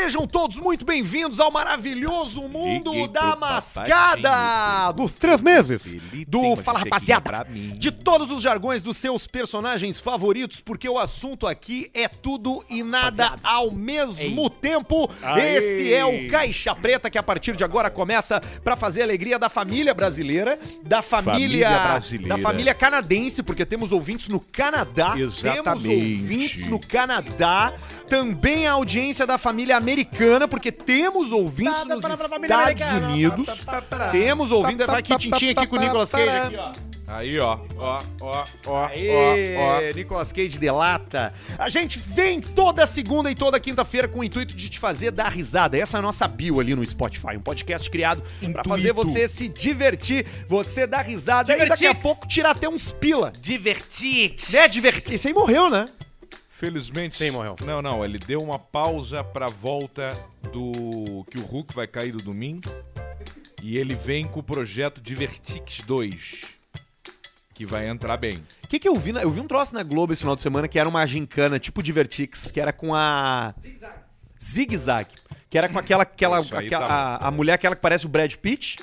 Sejam todos muito bem-vindos ao maravilhoso mundo Liguei da pro mascada dos três meses, do Fala Rapaziada, de todos os jargões dos seus personagens favoritos, porque o assunto aqui é tudo e nada ao mesmo tempo. Aê. Esse é o Caixa Preta que a partir de agora começa pra fazer a alegria da família brasileira, da família, Família brasileira. da família canadense, porque temos ouvintes no Canadá, temos Exatamente. ouvintes no Canadá, também a audiência da família americana, porque temos ouvintes nos Estados Unidos. Temos ouvintes, vai aqui tintim aqui com o Nicolas Cage aqui, ó. Aí, ó, ó, ó, ó, Aê, ó, ó. Nicolas Cage delata. A gente vem toda segunda e toda quinta-feira com o intuito de te fazer dar risada. Essa é a nossa bio ali no Spotify, um podcast criado pra Intuito. fazer você se divertir, você dar risada e daqui a Divertix. pouco tirar até uns pila. Divertix. Né, divertir. Esse aí morreu, né? Felizmente. Sim, morreu. Não, não, ele deu uma pausa pra volta do. que o Hulk vai cair do domingo. E ele vem com o projeto Divertix 2. Que vai entrar bem. O que, que eu vi? na- Eu vi um troço na Globo esse final de semana que era uma gincana, tipo Divertix, que era com a. Zig Zag. Que era com aquela. aquela, aquela tá a, a mulher aquela que parece o Brad Pitt.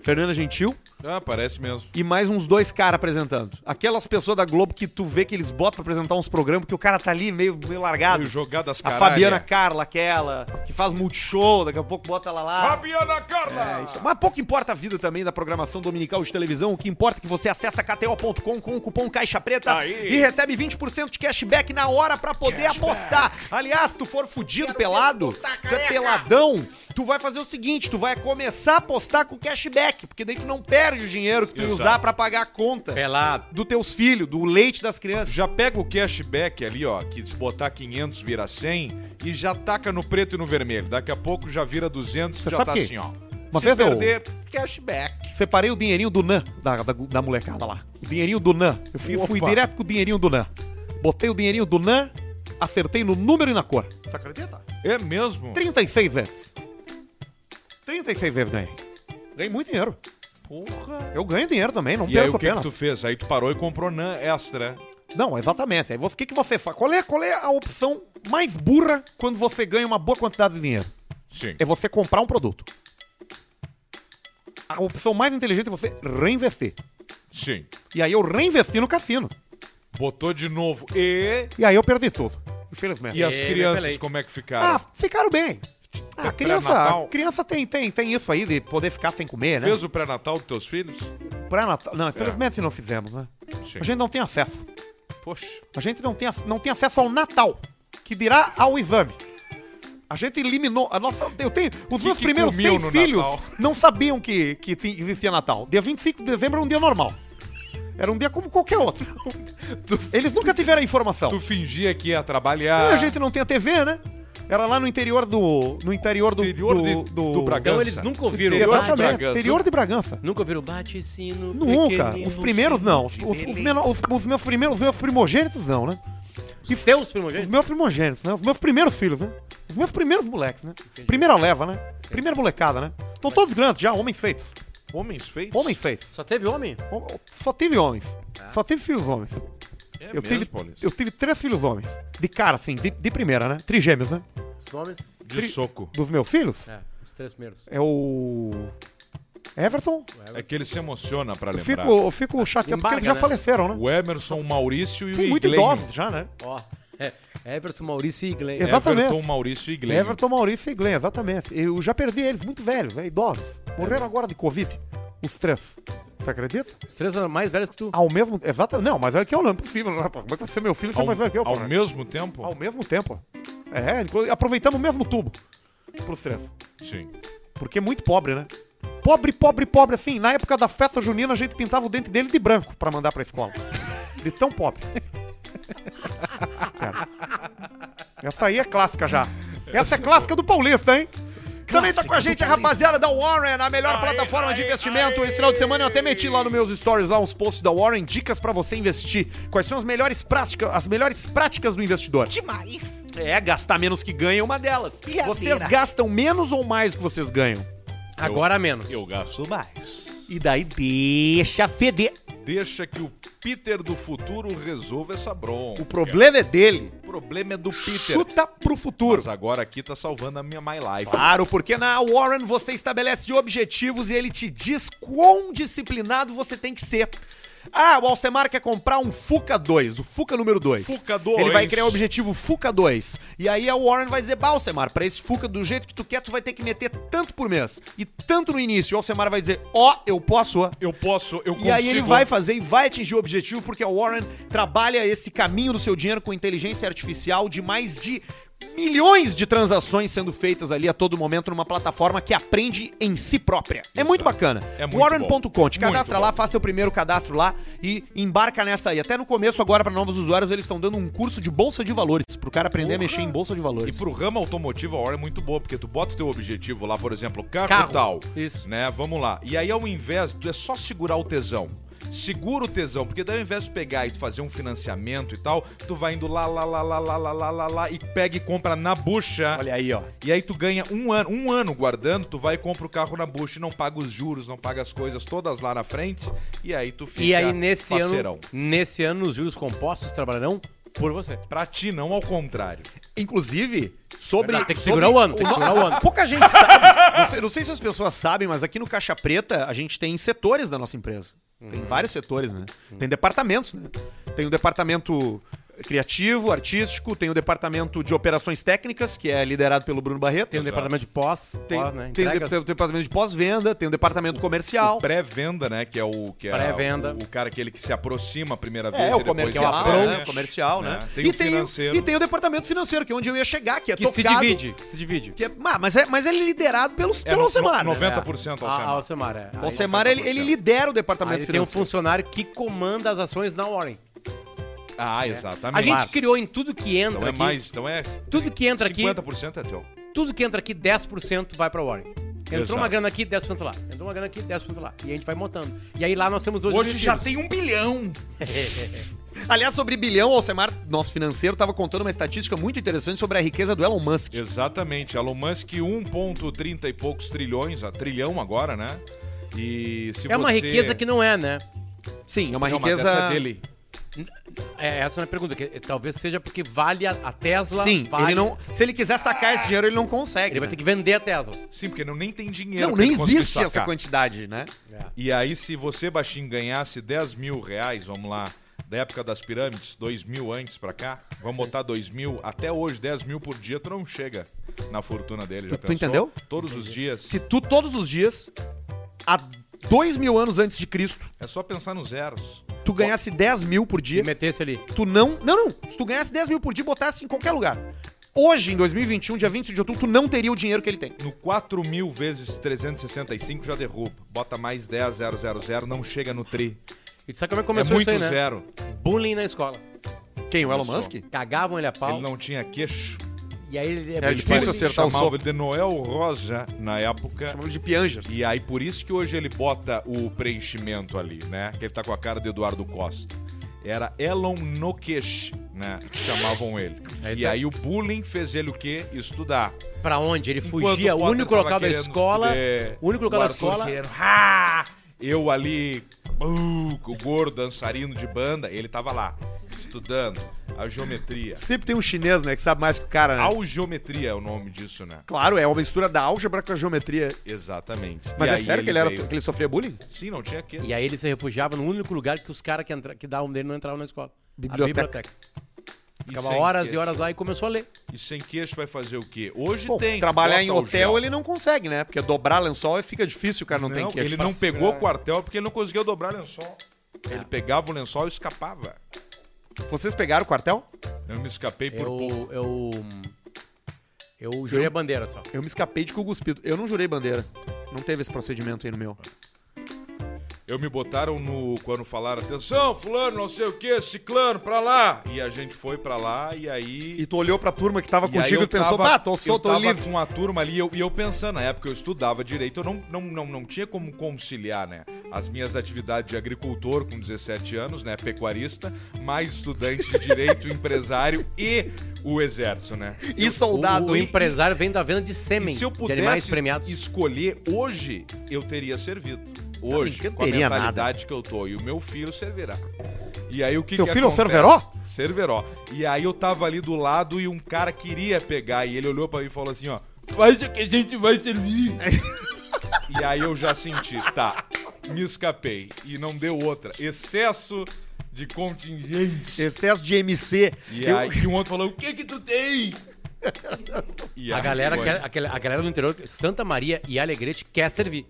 Fernanda Gentil. Ah, parece mesmo. E mais uns dois caras apresentando. Aquelas pessoas da Globo que tu vê que eles botam pra apresentar uns programas que o cara tá ali meio, meio largado. Meio jogadas A caralha. Fabiana Carla, aquela, que faz multishow, daqui a pouco bota ela lá. Fabiana Carla! É, isso. Mas pouco importa a vida também da programação dominical de televisão. O que importa é que você acessa kto.com com o cupom Caixa Preta Aí. e recebe 20% de cashback na hora pra poder apostar. Aliás, se tu for fudido pelado, tu é peladão, tu vai fazer o seguinte, tu vai começar a apostar com cashback, porque daí tu não perde o dinheiro que tu ia Exato. usar pra pagar a conta Pelado. dos teus filhos, do leite das crianças. Já pega o cashback ali, ó, que se botar 500 vira 100 e já taca no preto e no vermelho. Daqui a pouco já vira 200 Você já tá que assim, ó. uma se vez eu- perder, cashback. Separei o dinheirinho do NAN da, da, da molecada lá. O dinheirinho do NAN. Eu fui, eu fui direto com o dinheirinho do NAN. Botei o dinheirinho do NAN, acertei no número e na cor. Você acredita? É mesmo? 36 vezes. 36 vezes ganhei. Ganhei muito dinheiro. Porra. Eu ganho dinheiro também, não E aí perco o que, que tu fez? Aí tu parou e comprou NAN extra. Não, exatamente. Aí você- O que, que você faz? Qual é, qual é a opção mais burra quando você ganha uma boa quantidade de dinheiro? Sim. É você comprar um produto. A opção mais inteligente é você reinvestir. Sim. E aí eu reinvesti no cassino. Botou de novo. E. E aí eu perdi tudo. Infelizmente. E as crianças, como é que ficaram? Ah, ficaram bem. A É criança, pré-natal? a criança tem, tem, tem isso aí de poder ficar sem comer, né? Fez o pré-natal dos teus filhos? Pré-natal. Não, infelizmente não fizemos, né? Sim. A gente não tem acesso. Poxa. A gente não tem, não tem acesso ao Natal, que dirá ao exame. A gente eliminou. A nossa, eu tenho, os Que meus que primeiros seis filhos Natal? não sabiam que, que ti- existia Natal. Dia 25 de dezembro era um dia normal. Era um dia como qualquer outro. Eles nunca tiveram a informação. Tu fingia que ia E trabalhar. a gente não tem a TV, né? Era lá no interior do. No interior do. Interior do, de- do Bragança. Então eles nunca ouviram Interior de bate- Exatamente. Bragança. Interior de Bragança. Nunca ouviram bate-sino. Nunca. Os primeiros não. Os, os, os os- os meus primeiros, os meus primogênitos não, né? Os seus Os primogênitos? meus primogênitos, né? Os meus primeiros filhos, né? Os meus primeiros moleques, né? Primeira leva, né? Primeira molecada, né? Estão todos grandes já, homens feitos. Homens feitos? Homens feitos. Só teve homem? Hom- Só tive homens. Só tive filhos homens. É Eu mesmo, tive, eu tive três filhos homens. De cara, assim, de, de primeira, né? Trigêmeos, né? Os nomes? De soco. Dos meus filhos É, os três primeiros. é o. Everton. É que ele se emociona pra Eu lembrar. fico, eu fico chateado porque eles já né? faleceram, né? O Emerson, o Maurício e Tem o muito Iglenho. idosos já, né? Ó, é, Everton, Maurício e Glenn. Exatamente. Everton, Maurício e Iglenho. Everton, Maurício e Glenn, exatamente. Eu já perdi eles muito velhos, né? idosos. Morreram agora de Covid. Os três. Você acredita? Os três são mais velhos que tu. Ao mesmo Exatamente. Não, mais velho que eu não é possível, né, rapaz? Como é que vai ser meu filho e ser Ao, mais velho que eu, ao porra? mesmo tempo? Ao mesmo tempo. É, inclu- aproveitamos o mesmo tubo pros três. Sim. Porque é muito pobre, né? Pobre, pobre, pobre, assim. Na época da festa junina, a gente pintava o dente dele de branco pra mandar pra escola. De tão pobre. Cara. Essa aí é clássica já. Essa é clássica do Paulista, hein? Também tá com a gente a rapaziada da Warren, a melhor plataforma de investimento. Esse final de semana eu até meti lá nos meus stories lá uns posts da Warren, dicas pra você investir. Quais são as melhores práticas, as melhores práticas do investidor? Demais. É, gastar menos que ganha é uma delas. Pilhadeira. Vocês gastam menos ou mais do que vocês ganham? Agora menos. Eu gasto mais. E daí deixa feder. Deixa que o Peter do futuro resolva essa bronca. O problema é dele. O problema é do Peter. Chuta pro futuro. Mas agora aqui tá salvando a minha My Life. Claro, porque na Warren você estabelece objetivos e ele te diz quão disciplinado você tem que ser. Ah, o Alcemar quer comprar um Fuca 2, o Fuca número 2. Fuca 2. Ele vai criar o objetivo Fuca 2. E aí a Warren vai dizer, bah, Alcemar, pra esse Fuca do jeito que tu quer, tu vai ter que meter tanto por mês. E tanto no início. O Alcemar vai dizer, ó, eu posso. Eu posso, eu consigo. E aí ele vai fazer e vai atingir o objetivo, porque a Warren trabalha esse caminho do seu dinheiro com inteligência artificial de mais de milhões de transações sendo feitas ali a todo momento numa plataforma que aprende em si própria. É muito bacana. É muito Warren.com, te cadastra lá, faz teu primeiro cadastro lá e embarca nessa aí. Até no começo agora para novos usuários eles estão dando um curso de bolsa de valores pro cara aprender a Porra. mexer em bolsa de E valores. pro ramo automotivo a hora é muito boa, porque tu bota o teu objetivo lá, por exemplo, carro, Carro. tal. Isso. Né? Vamos lá. E aí, ao invés, tu é só segurar o tesão. Segura o tesão, porque daí ao invés de pegar e tu fazer um financiamento e tal, tu vai indo lá, lá, lá, lá, lá, lá, lá, lá, lá e pega e compra na bucha. Olha aí, ó. E aí tu ganha um ano, um ano guardando, tu vai e compra o carro na bucha e não paga os juros, não paga as coisas todas lá na frente, e aí tu fica E aí, nesse parceirão. ano, nesse ano, os juros compostos trabalharão por você. Pra ti, não ao contrário. Inclusive, sobre. Tem que sobre- segurar o ano, tem que segurar o ano. Pouca gente sabe. Não sei, não sei se as pessoas sabem, mas aqui no Caixa Preta a gente tem setores da nossa empresa. Tem vários setores, né? Tem departamentos, né? Tem o departamento criativo, artístico, tem o departamento de operações técnicas, que é liderado pelo Bruno Barreto. Tem um departamento de pós, Tem, pós, né? tem o, tem o departamento de pós-venda, tem o departamento comercial. Pré-venda, né? Que é o que é Pré-venda. o, o cara aquele que se aproxima a primeira vez. É, e o depois comercial, se aprende, né? Comercial, né? Tem e, o financeiro. e tem o departamento financeiro, que é onde eu ia chegar, que é Que se tocado- divide, que se divide. Que é, ah, mas, é, mas ele é liderado pelos, É, pelo no- Alcemar. no- né? 90% É. Alcemar. Ah, Alcemar, é. O Alcemar, ele, ele lidera o Aí departamento ele tem um financeiro. funcionário que comanda as ações na Warren. Ah, A exatamente. gente criou em tudo que entra Então é aqui. mais. Então é. Tudo que entra aqui, 50% é teu. tudo que entra aqui, 10% vai pra Warren. Entrou Exato. uma grana aqui, 10% lá. Entrou uma grana aqui, 10% lá. E a gente vai montando. E aí lá nós temos dois Hoje já objetivos. tem um bilhão. Aliás, sobre bilhão, o Alcemar, nosso financeiro, estava contando uma estatística muito interessante sobre a riqueza do Elon Musk. Exatamente. Elon Musk, 1,30 e poucos trilhões, a trilhão agora, né? E se É uma você- riqueza que não é, né? Sim, é uma Não, mas riqueza. essa é dele. É, essa é a minha pergunta. que, talvez seja porque vale a, a Tesla. Sim, vale, ele não. Se ele quiser sacar esse dinheiro, ele não consegue. Ele vai né? ter que vender a Tesla. Sim, porque não, nem tem dinheiro. Não, pra nem existe essa quantidade, né? E aí, se você, baixinho, ganhasse 10 mil reais, vamos lá, da época das pirâmides, 2 mil antes pra cá, vamos botar 2 mil, até hoje, 10 mil por dia, tu não chega na fortuna dele. Já Tu- tu entendeu? Todos os dias. Se tu todos os dias, há dois mil anos antes de Cristo, É só pensar nos zeros. tu ganhasse 10 mil por E dia, metesse ali. tu não. Não, não. Se tu ganhasse 10 mil por dia e botasse em qualquer lugar. Hoje, em 2021, dia 20 de outubro, tu não teria o dinheiro que ele tem. No 4 mil vezes 365 já derruba. Bota mais 10, 000, não chega no tri. E tu sabe como é que É começou muito isso aí, né? zero. Bullying na escola. Quem? O Elon. Musk? Cagavam ele a pau. Ele não tinha queixo. E aí ele... É difícil acertar o Chamava soco. ele de Noel Rosa na época. Chamamos de Piangers. E aí, por isso que hoje ele bota o preenchimento ali, né? Que ele tá com a cara de Eduardo Costa. Era Elon Nokesh, né? Que chamavam ele. É e aí. o bullying fez ele o quê? Estudar. Pra onde? Ele fugia. O único local da escola... O único local da escola... "Ah!" Eu ali, uh, gordo dançarino de banda, ele tava lá, estudando a geometria. Sempre tem um chinês, né, que sabe mais que o cara, né? Algeometria é o nome disso, né? Claro, é uma mistura da álgebra com a geometria. Exatamente. Mas E é aí sério que ele, era, veio- que ele sofria bullying? Sim, não tinha que. E aí ele se refugiava no único lugar que os caras que, entra... que davam dele não entravam na escola. Biblioteca. A biblioteca. E Ficava sem horas queixo. e horas lá e começou a ler. E sem queixo vai fazer o quê? Hoje Bom, tem. trabalhar em bota o hotel gel. ele não consegue, né? Porque dobrar lençol fica difícil, o cara não, tem queixo. Ele não pegou o quartel porque ele não conseguiu dobrar lençol. É. Ele pegava o lençol e escapava. Vocês pegaram o quartel? Eu me escapei por pouco. Eu... Eu... Eu jurei a bandeira só. Eu me escapei de cu cuspido. Eu não jurei bandeira. Não teve esse procedimento aí no meu. Eu me botaram no. Quando falaram, atenção, fulano, não sei o que, ciclano, pra lá. E a gente foi pra lá e aí. E tu olhou pra turma que tava E contigo eu e pensou, tava- tá, tô solto, eu tô tava livre. com a turma ali e eu, e eu pensando, na época eu estudava direito, eu não, não, não, não tinha como conciliar, né? As minhas atividades de agricultor com 17 anos, né? Pecuarista, mais estudante de direito, empresário e o exército, né? E soldado. O, o e- empresário vem da venda de E sêmen se eu de animais pudesse premiados. escolher hoje, eu teria servido. Hoje, Não com a mentalidade que eu tô. E o meu filho servirá. E aí o que Teu que filho é o acontece? Cerveró? Cerveró. E aí eu tava ali do lado e um cara queria pegar. E ele olhou pra mim e falou assim, ó. Faz o que a gente vai servir. e aí eu já senti, tá. Me escapei. E não deu outra. Excesso de contingente. Excesso de MC. E Eu- aí e um outro falou, o que que tu tem? E A galera, quer, aquela- a galera do interior, Santa Maria e Alegrete quer servir.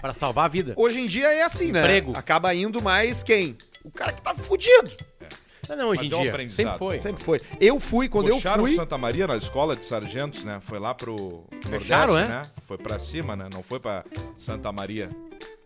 Pra salvar a vida. Hoje em dia é assim, né? Emprego. Acaba indo mais quem? O cara que tá fudido. Não, não, hoje Mas em é um dia. aprendizado. Sempre foi. Sempre foi. Eu fui, quando Puxaram eu fui. Santa Maria na escola de sargentos, né? Foi lá pro Fecharam, Nordeste, é? né? Foi pra cima, né? Não foi pra Santa Maria.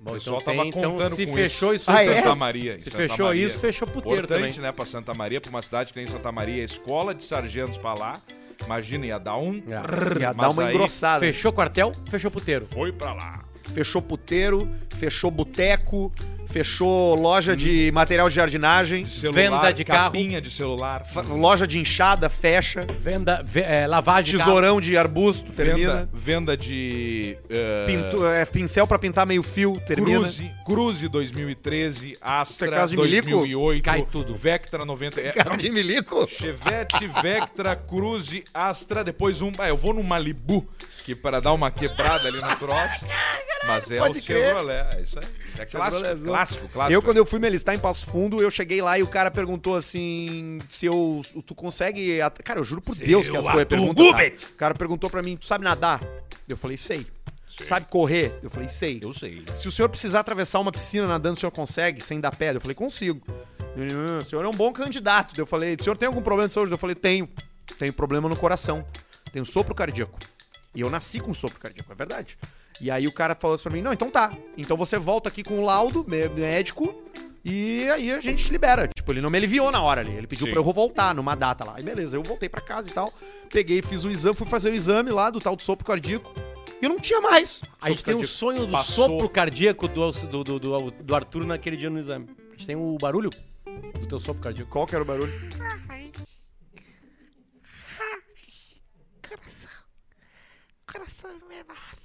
Bom, o pessoal então tava tem- então contando se com fechou isso. isso Ah, em é? Santa Maria. em Se Santa fechou Maria. isso, fechou puteiro Importante, também. né? Pra Santa Maria, pra uma cidade que nem Santa Maria, escola de sargentos pra lá. Imagina, ia dar um... É. Ia Mas dar uma aí engrossada. Fechou quartel, fechou puteiro. Foi pra lá. Fechou puteiro, fechou boteco, fechou loja de material de jardinagem, De celular, Venda de carro. capinha de celular. fa- loja de enxada, fecha, Venda, ve- é, lavagem de carro. tesourão de arbusto, termina. Venda, venda de... eh, Pintu- é, pincel pra pintar meio fio, termina. Cruze, Cruze 2013, Astra é caso de milico? 2008, Cai tudo. Vectra 90... É, Cara de milico. Chevette, Vectra, Cruze, Astra, depois um... Ah, eu vou no Malibu, que para dar uma quebrada ali no troço. Mas é pode o crer. Chevrolet, é isso aí. É clássico, Chevroletzão. Clássico, clássico. Eu, quando eu fui me alistar em Passo Fundo, eu cheguei lá e o cara perguntou assim: se eu. Tu consegue. Cara, eu juro por Seu Deus que as foi a Arthur pergunta. Cara. Gubert. O cara perguntou pra mim: tu sabe nadar? Eu falei: sei. Sabe correr? Eu falei: sei. Eu sei. Se o senhor precisar atravessar uma piscina nadando, o senhor consegue, sem dar pedra? Eu falei: consigo. Ele, "Ah, o senhor é um bom candidato. Eu falei: o senhor tem algum problema de saúde? Eu falei: tenho. Tenho problema no coração. Tenho sopro cardíaco. E eu nasci com sopro cardíaco, é verdade. E aí o cara falou assim pra mim: não, então tá. Então você volta aqui com o laudo mé- médico e aí a gente libera. Tipo, ele não me aliviou na hora ali. Ele pediu Sim. pra eu voltar numa data lá. Aí beleza, eu voltei pra casa e tal. Peguei, fiz o exame, fui fazer o exame lá do tal do sopro cardíaco. E eu não tinha mais. A gente tem um cardíaco. sonho do Passou. sopro cardíaco do, do, do, do, do Arthur naquele dia no exame. A gente tem o barulho do teu sopro cardíaco. Qual que era o barulho? Coração. Coração menor.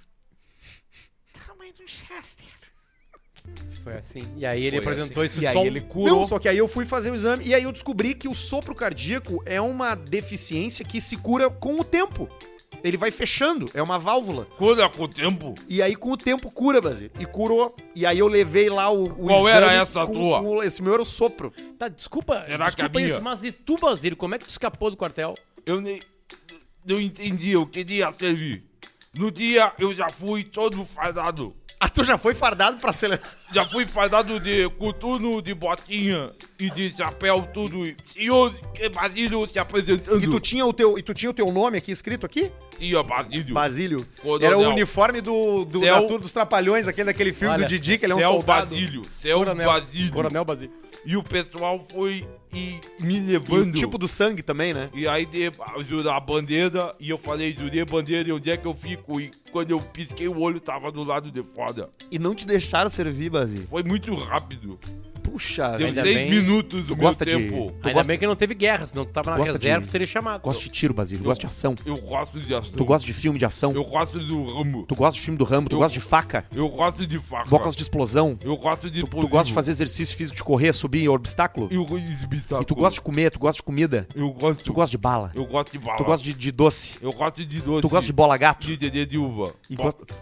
Foi assim. E aí ele Foi apresentou assim. esse E aí ele curou. Não, só que aí eu fui fazer o exame e aí eu descobri que o sopro cardíaco é uma deficiência que se cura com o tempo. Ele vai fechando, é uma válvula. Cura com o tempo. E aí com o tempo cura, Basílio. E curou. E aí eu levei lá o, o Qual era exame essa com- tua? com- esse meu era o sopro. Tá, desculpa, Será que desculpa a minha? isso, mas e tu, Basílio, como é que tu escapou do quartel? Eu nem. Não entendi, eu queria teve. No dia eu já fui todo fardado. Ah, tu já foi fardado pra seleção. Já fui fardado de coturno, de botinha e de chapéu, tudo. Senhor Basílio se apresentando. E tu tinha o teu, e tu tinha o teu nome aqui escrito aqui? Tinha Basílio. Basílio. Coronel. Era o uniforme do, do Céu. da turma dos Trapalhões, aquele daquele filme Olha, do Didi, que ele é um Céu soldado. Basílio. Céu Basílio. Coronel Basílio. E o pessoal foi e me E o levando. tipo do sangue também, né? E aí de a bandeira, e eu falei, jurei a bandeira, e onde é que eu fico? E quando eu pisquei o olho, tava do lado de fora. E não te deixaram servir, Basílio. Foi muito rápido. Puxa, Deu Ainda seis bem- minutos do meu gosta de- tempo. Tu Ainda gosta- bem que não teve guerra, senão tu tava na Gosta reserva de- e seria chamado. Gosta de tiro, Basílio. Gosta de ação. Eu gosto de ação. Tu gosta de filme de ação. Eu gosto do ramo. Tu gosta de filme do Rambo. Tu Eu- gosta de faca. Eu gosto de faca. Tu gosta de explosão. Eu gosto de Tu gosta de fazer exercício físico de correr, subir em obstáculo. Eu gosto E tu gosta de comer, tu gosta de comida. Eu gosto. Tu gosta de bala. Eu gosto de bala. Tu gosta de, de doce. Eu gosto de doce. Tu gosta de bola gato. De dedê de uva. E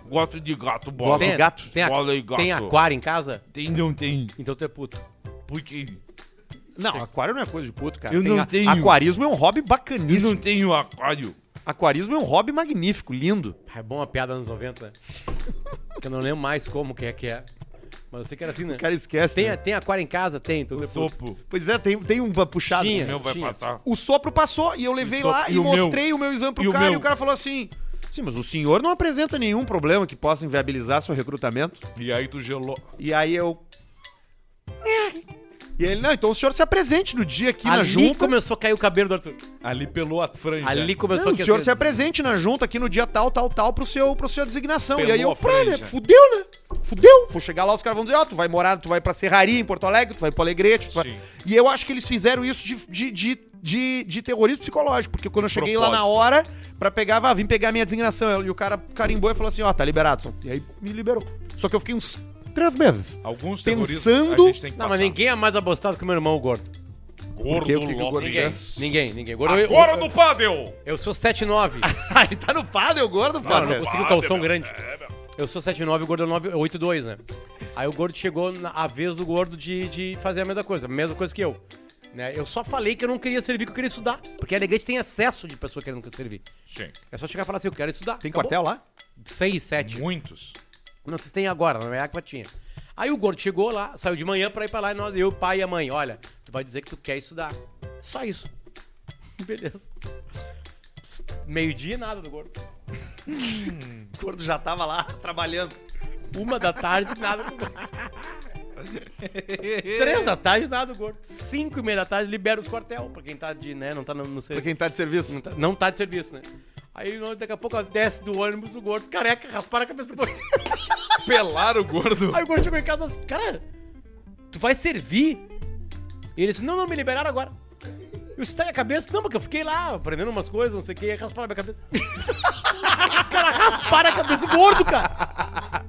Gosto de gato bola. Gosta de gato? Tem, Bola e gato. tem aquário em casa? Tem, não tem. Então tu é puto. Por quê? Não, aquário não é coisa de puto, cara. Eu Tem não a- tenho. Aquarismo é um hobby Eu bacaníssimo. não tenho aquário. Aquarismo é um hobby magnífico, lindo. É bom a piada anos 90, né? Que eu não lembro mais como que é que é. Mas eu sei que era assim, né? O cara esquece. Tem, né? tem aquário em casa? Tem. Então tu O puto. sopo. Pois é, tem, tem uma puxada. Tinha. O meu vai Tinha. passar. O sopro passou e eu levei lá sopro- e, e o meu? mostrei o meu exame pro E o cara e meu? o cara falou assim: Sim, mas o senhor não apresenta nenhum problema que possa inviabilizar seu recrutamento. E aí tu gelou. E aí eu. "É." E ele, não, então o senhor se apresente no dia aqui na Ali junta. começou a cair o cabelo do Arthur. Ali pelou a franja. Ali começou Não, a o senhor se apresente na junta aqui no dia tal, tal, tal, pro seu, pro sua designação. e aí Pelou eu, pra, né? Fudeu, né? Fudeu. Vou chegar lá, os caras vão dizer, ó, tu vai morar, tu vai pra Serraria em Porto Alegre, tu vai pro Alegrete. vai-. E eu acho que eles fizeram isso de, de, de, de, de terrorismo psicológico, porque quando eu cheguei lá na propósito. hora, pra pegar, vá, vim pegar a minha designação, e o cara carimbou e falou assim, ó, tá liberado. E aí me liberou. Só que eu fiquei uns Três meses. Alguns Pensando- a gente tem que Não, mas ninguém é mais abostado que meu irmão, o gordo. Gordo que- o que que o gordo fez? Ninguém, ninguém. Gordo, eu, Agora eu, no Padel! eu sou 7'9. Ah, ele tá no padre, o gordo, Não, eu não pô. consigo calção grande. Eu sou 7'9 e o gordo é 9 8'2, né? Aí o gordo chegou na a vez do gordo de, de fazer a mesma coisa, a mesma coisa que eu. Né? Eu só falei que eu não queria servir, que eu queria estudar. Porque a Alegrete tem excesso de pessoa querendo servir. Sim. É só chegar e falar assim, eu quero estudar. Tem Acabou. quartel lá? 6, 7. Muitos. Não tem agora, na minha época tinha. Aí o gordo chegou lá, saiu de manhã pra ir pra lá e nós, eu, o pai e a mãe, olha, tu vai dizer que tu quer estudar. Só isso. Beleza. Meio-dia nada do gordo. O gordo já tava lá trabalhando. Uma da tarde, nada do gordo. Três da tarde, nada do gordo. Cinco e meia da tarde, libera os quartel. Pra quem tá de, né, não tá no, no Pra serviço. quem tá de serviço. Não tá, não tá de serviço, né? Aí daqui a pouco desce do ônibus o gordo, careca, rasparam a cabeça do gordo. Pelar o gordo. Aí o gordo chegou em casa assim, cara, tu vai servir? E ele disse, não, não, me liberaram agora. Eu estrei a cabeça, não, porque eu fiquei lá aprendendo umas coisas, não sei o que, e rasparam a minha cabeça. cara, rasparam a cabeça do gordo, cara.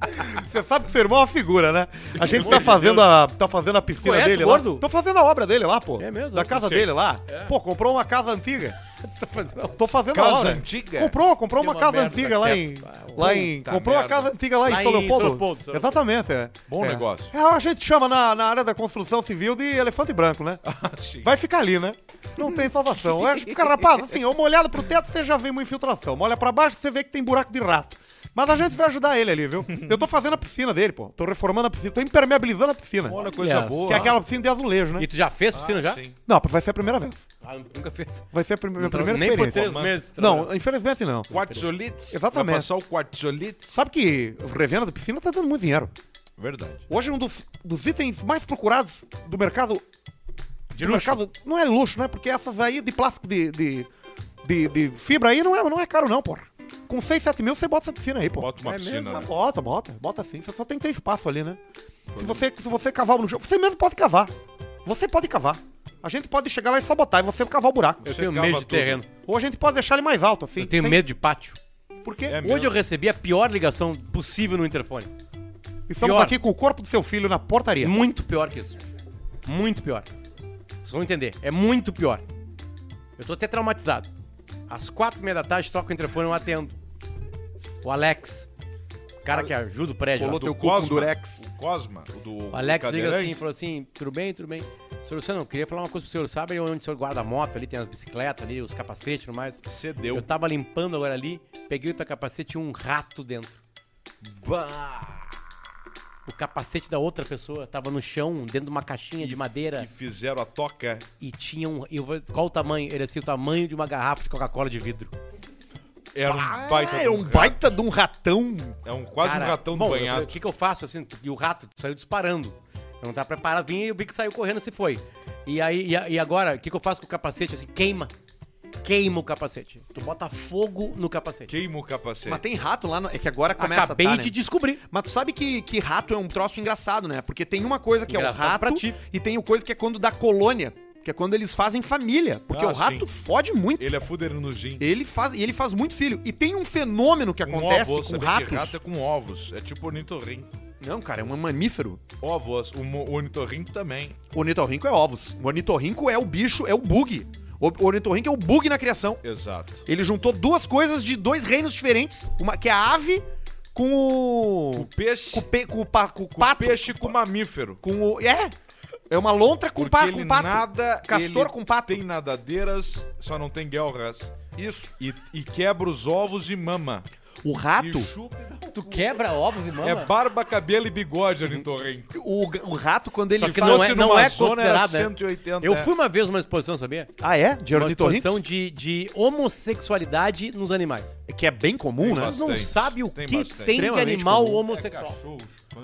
Você sabe que seu irmão é uma figura, né? A gente tá fazendo a, tá fazendo a piscina Conhece dele o lá. gordo? Tô fazendo a obra dele lá, pô. É mesmo? Da casa dele lá. Pô, comprou uma casa antiga. Tá fazendo- Tô fazendo Casa antiga? Comprou, comprou uma uma casa antiga lá em. Ah, Lá em. Comprou uma merda. casa antiga lá, Lá em São Leopoldo. São Leopoldo, São Leopoldo. Exatamente, é. Bom É. negócio. É, a gente chama na, na área da construção civil de elefante branco, né? Sim. Vai ficar ali, né? Não tem salvação. É, cara, rapaz, assim, uma olhada pro teto você já vê uma infiltração. Uma olha pra baixo você vê que tem buraco de rato. Mas a gente vai ajudar ele ali, viu? Eu tô fazendo a piscina dele, pô. Tô reformando a piscina. Tô impermeabilizando a piscina. Olha, coisa Olha, boa. Que é aquela piscina de azulejo, né? E tu já fez piscina já? Sim. Não, vai ser a primeira vez. Ah, nunca fez. Vai ser a prime- minha primeira nem por experiência. três meses. Não, infelizmente não. Quartzolite. Exatamente. Vai passar o quartzolite. Sabe que revenda de piscina tá dando muito dinheiro. Verdade. Hoje um dos, dos itens mais procurados do mercado. De do luxo. mercado. Não é luxo, né? Porque essas aí de plástico de. de, de, de fibra aí não é, não é caro, não, porra. Com 6, 7 mil você bota essa piscina aí, pô. Bota uma É piscina, mesmo? né? Bota, bota, bota sim. Você só tem que ter espaço ali, né? Se você, se você cavar no chão, você mesmo pode cavar. Você pode cavar. A gente pode chegar lá e sabotar e você cavar o buraco. Eu Você tenho medo de tudo. terreno. Ou a gente pode deixar ele mais alto, assim. Eu tenho sem- medo de pátio. Por quê? É Hoje eu recebi a pior ligação possível no interfone. Estamos pior. aqui com o corpo do seu filho na portaria. Muito pior que isso. Muito pior. Vocês vão entender. É muito pior. Eu tô até traumatizado. Às quatro e meia da tarde, toca o interfone e eu atendo. O Alex. O cara que ajuda o prédio. Colou lá. teu cu com durex. O Cosma. O do O Alex liga assim e falou assim: tudo bem, tudo bem. Senhor Luciano, eu queria falar uma coisa pro senhor. Sabe onde o senhor guarda a moto ali? Tem as bicicletas ali, os capacetes e tudo mais. Cedeu. Eu tava limpando agora ali, peguei o teu capacete e tinha um rato dentro. O capacete da outra pessoa tava no chão, dentro de uma caixinha de madeira. E fizeram a toca. E tinha um. Eu, qual o tamanho? Ele assim, o tamanho de uma garrafa de Coca-Cola de vidro. Era um Ah, baita de é um rato. baita de um ratão. É um, quase Cara, um ratão bom, banhado. O que, que eu faço assim? E o rato saiu disparando. Eu não tava preparado, vim e eu vi que saiu correndo e se foi. E aí, e, a- e agora, o que, que eu faço com o capacete? Assim, queima. Queima o capacete. Tu bota fogo no capacete. Queima o capacete. Mas tem rato lá, no- é que agora começa Acabei a tá, de né? descobrir. Mas tu sabe que, que rato é um troço engraçado, né? Porque tem uma coisa que Engraçado é o rato pra ti. e tem o coisa que é quando dá colônia, que é quando eles fazem família. Porque Ah, o rato sim. fode muito. Ele é fuderanugim. Ele faz, e ele faz muito filho. E tem um fenômeno que Com acontece ovos, com ratos. que rato é com ovos. É tipo ornitorrinco. Não, cara, é um mamífero. Ovos. O o ornitorrinco também. O ornitorrinco é ovos. O ornitorrinco é o bicho, é o bug. O ornitorrinco é o bug na criação. Exato. Ele juntou duas coisas de dois reinos diferentes. Uma que é a ave com o. O peixe. Com o, pe, com o, pa, com o com pato. peixe com mamífero. Com o. É! É uma lontra com, ele com pato. nada. Castor com pato. Tem nadadeiras, só não tem guelras. Isso. E, e quebra os ovos e mama. O rato. Tu quebra ovos e mama? É barba, cabelo e bigode, ornitorrinco. O, o rato, quando ele Só que faz. não é, fosse não é considerado, né? 180, Eu é. fui uma vez numa exposição, sabia? Ah, é? De Uma ornitorrinco? exposição de, de homossexualidade nos animais. Que é bem comum, Tem né? Vocês não Bastante. sabem o Tem que bastante. tem de Extremamente animal comum. homossexual. Cachorro,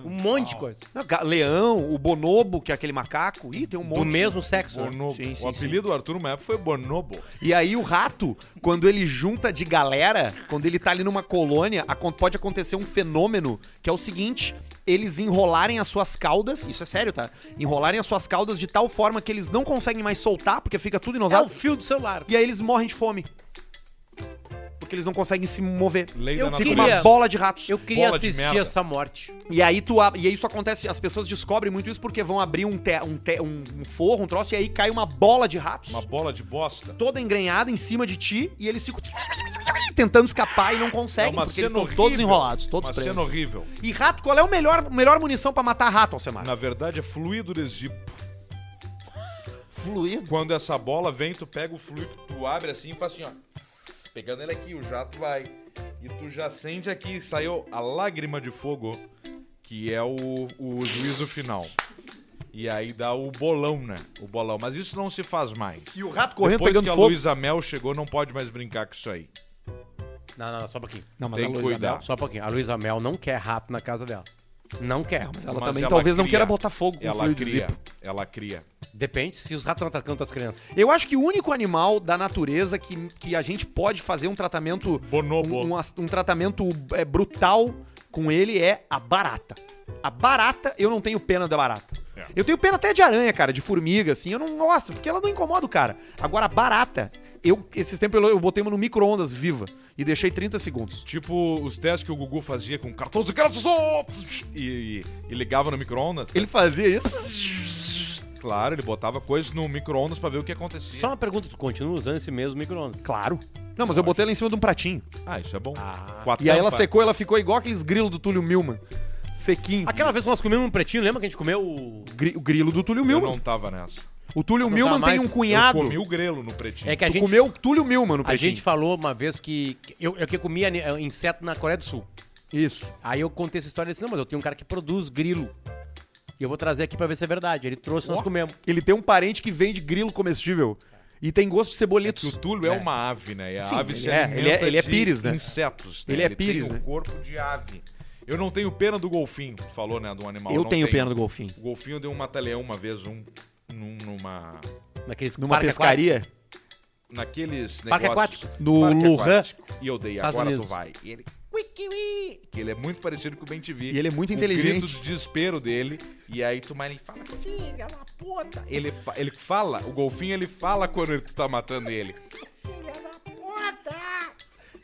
Um monte de coisa. Não, ga- Leão, o bonobo, que é aquele macaco. Ih, tem um monte. Do mesmo sexo. né? Bonobo. Sim, sim, o apelido do Arthur numa época foi Bonobo. E aí o rato, quando ele junta de galera, quando ele tá ali numa colônia, pode acontecer um fenômeno que é o seguinte: eles enrolarem as suas caudas, isso é sério, tá? Enrolarem as suas caudas de tal forma que eles não conseguem mais soltar, porque fica tudo É o inosado, fio do celular. e aí eles morrem de fome. Porque eles não conseguem se mover. Lei Eu Fica queria- uma bola de ratos. Eu queria Bola de assistir merda. essa morte. E aí tu ab- e aí isso acontece, as pessoas descobrem muito isso porque vão abrir um, te- um, te- um- um forro, um troço, e aí cai uma bola de ratos. Uma bola de bosta. Toda engrenhada em cima de ti, e eles ficam tentando escapar e não É conseguem, uma porque eles cena estão horrível. todos enrolados, todos Uma presos. cena horrível. E rato, qual é o melhor, melhor munição pra matar rato, Alcemar? Na verdade, é fluido desipo. Fluido. Quando essa bola vem, tu pega o fluido, tu abre assim e faz assim, ó. Pegando ele aqui, o jato vai. E tu já sente aqui, saiu a lágrima de fogo, que é o, o juízo final. E aí dá o bolão, né? O bolão. Mas isso não se faz mais. E o rato correndo Depois pegando que a fogo. Luísa Mel chegou, não pode mais brincar com isso aí. Não, não, não, só um pouquinho. Não, Tem a que Luísa cuidar. Mel- Só um pouquinho. A Luísa Mel não quer rato na casa dela. Não quer. Mas ela Mas também ela talvez não cria. queira botar fogo com Ela fluido cria. zipo. Ela cria. Depende se os ratos estão atacando as crianças. Eu acho que o único animal da natureza que, que a gente pode fazer um tratamento Bonobo. um, um um tratamento é, brutal com ele é a barata. A barata, eu não tenho pena da barata. É. Eu tenho pena até de aranha, cara, de formiga, assim. Eu não gosto, porque ela não incomoda o cara. Agora, a barata, eu, esses tempos eu, eu botei uma no micro-ondas viva e deixei 30 segundos. Tipo os testes que o Gugu fazia com 14 graus e, e, e ligava no micro-ondas. Ele fazia isso? Claro, ele botava coisas no micro-ondas pra ver o que acontecia. Só uma pergunta, tu continua usando esse mesmo micro-ondas? Claro. Não, mas eu botei ela em cima de um pratinho. Ah, isso é bom. Ah. E aí ela secou, ela ficou igual aqueles grilos do Túlio Milman. Sequinho. Aquela vez que nós comemos um pretinho, lembra que a gente comeu o... Gri- o grilo do Túlio Eu Milman. não tava nessa. O Túlio Milman tem um cunhado. Eu comi o grelo no pretinho. É que a Tu gente, comeu o Túlio Milman no a pretinho. gente falou uma vez que... Eu, eu que comia ani- inseto na Coreia do Sul. Isso. Aí eu contei essa história e disse, não, mas eu tenho um cara que produz grilo. E eu vou trazer aqui pra ver se é verdade. Ele trouxe, nós Ó. comemos. Ele tem um parente que vende grilo comestível. E tem gosto de cebolitos. o Túlio é. uma ave, né? E a Sim, ave ele se é- alimenta ele é- ele é de pires, né? insetos. né? Ele é pires, tem né? o corpo de ave. Eu não tenho pena do golfinho. Tu falou, né? Do animal. eu não tenho pena do golfinho. O golfinho deu um mata-leão uma vez, um... num- numa... Naqueles Numa pescaria. Naqueles Parque negócios... aquático. No Parque Lujan. aquático. E eu dei, Estados agora tu Unidos. vai. E ele... Que ele é muito parecido com o Ben TV. E ele é muito O inteligente. grito de desespero dele. E aí tu mais ele fala, filha da puta. Ele, fa- ele fala, o golfinho ele fala quando tu tá matando ele. Filha da puta.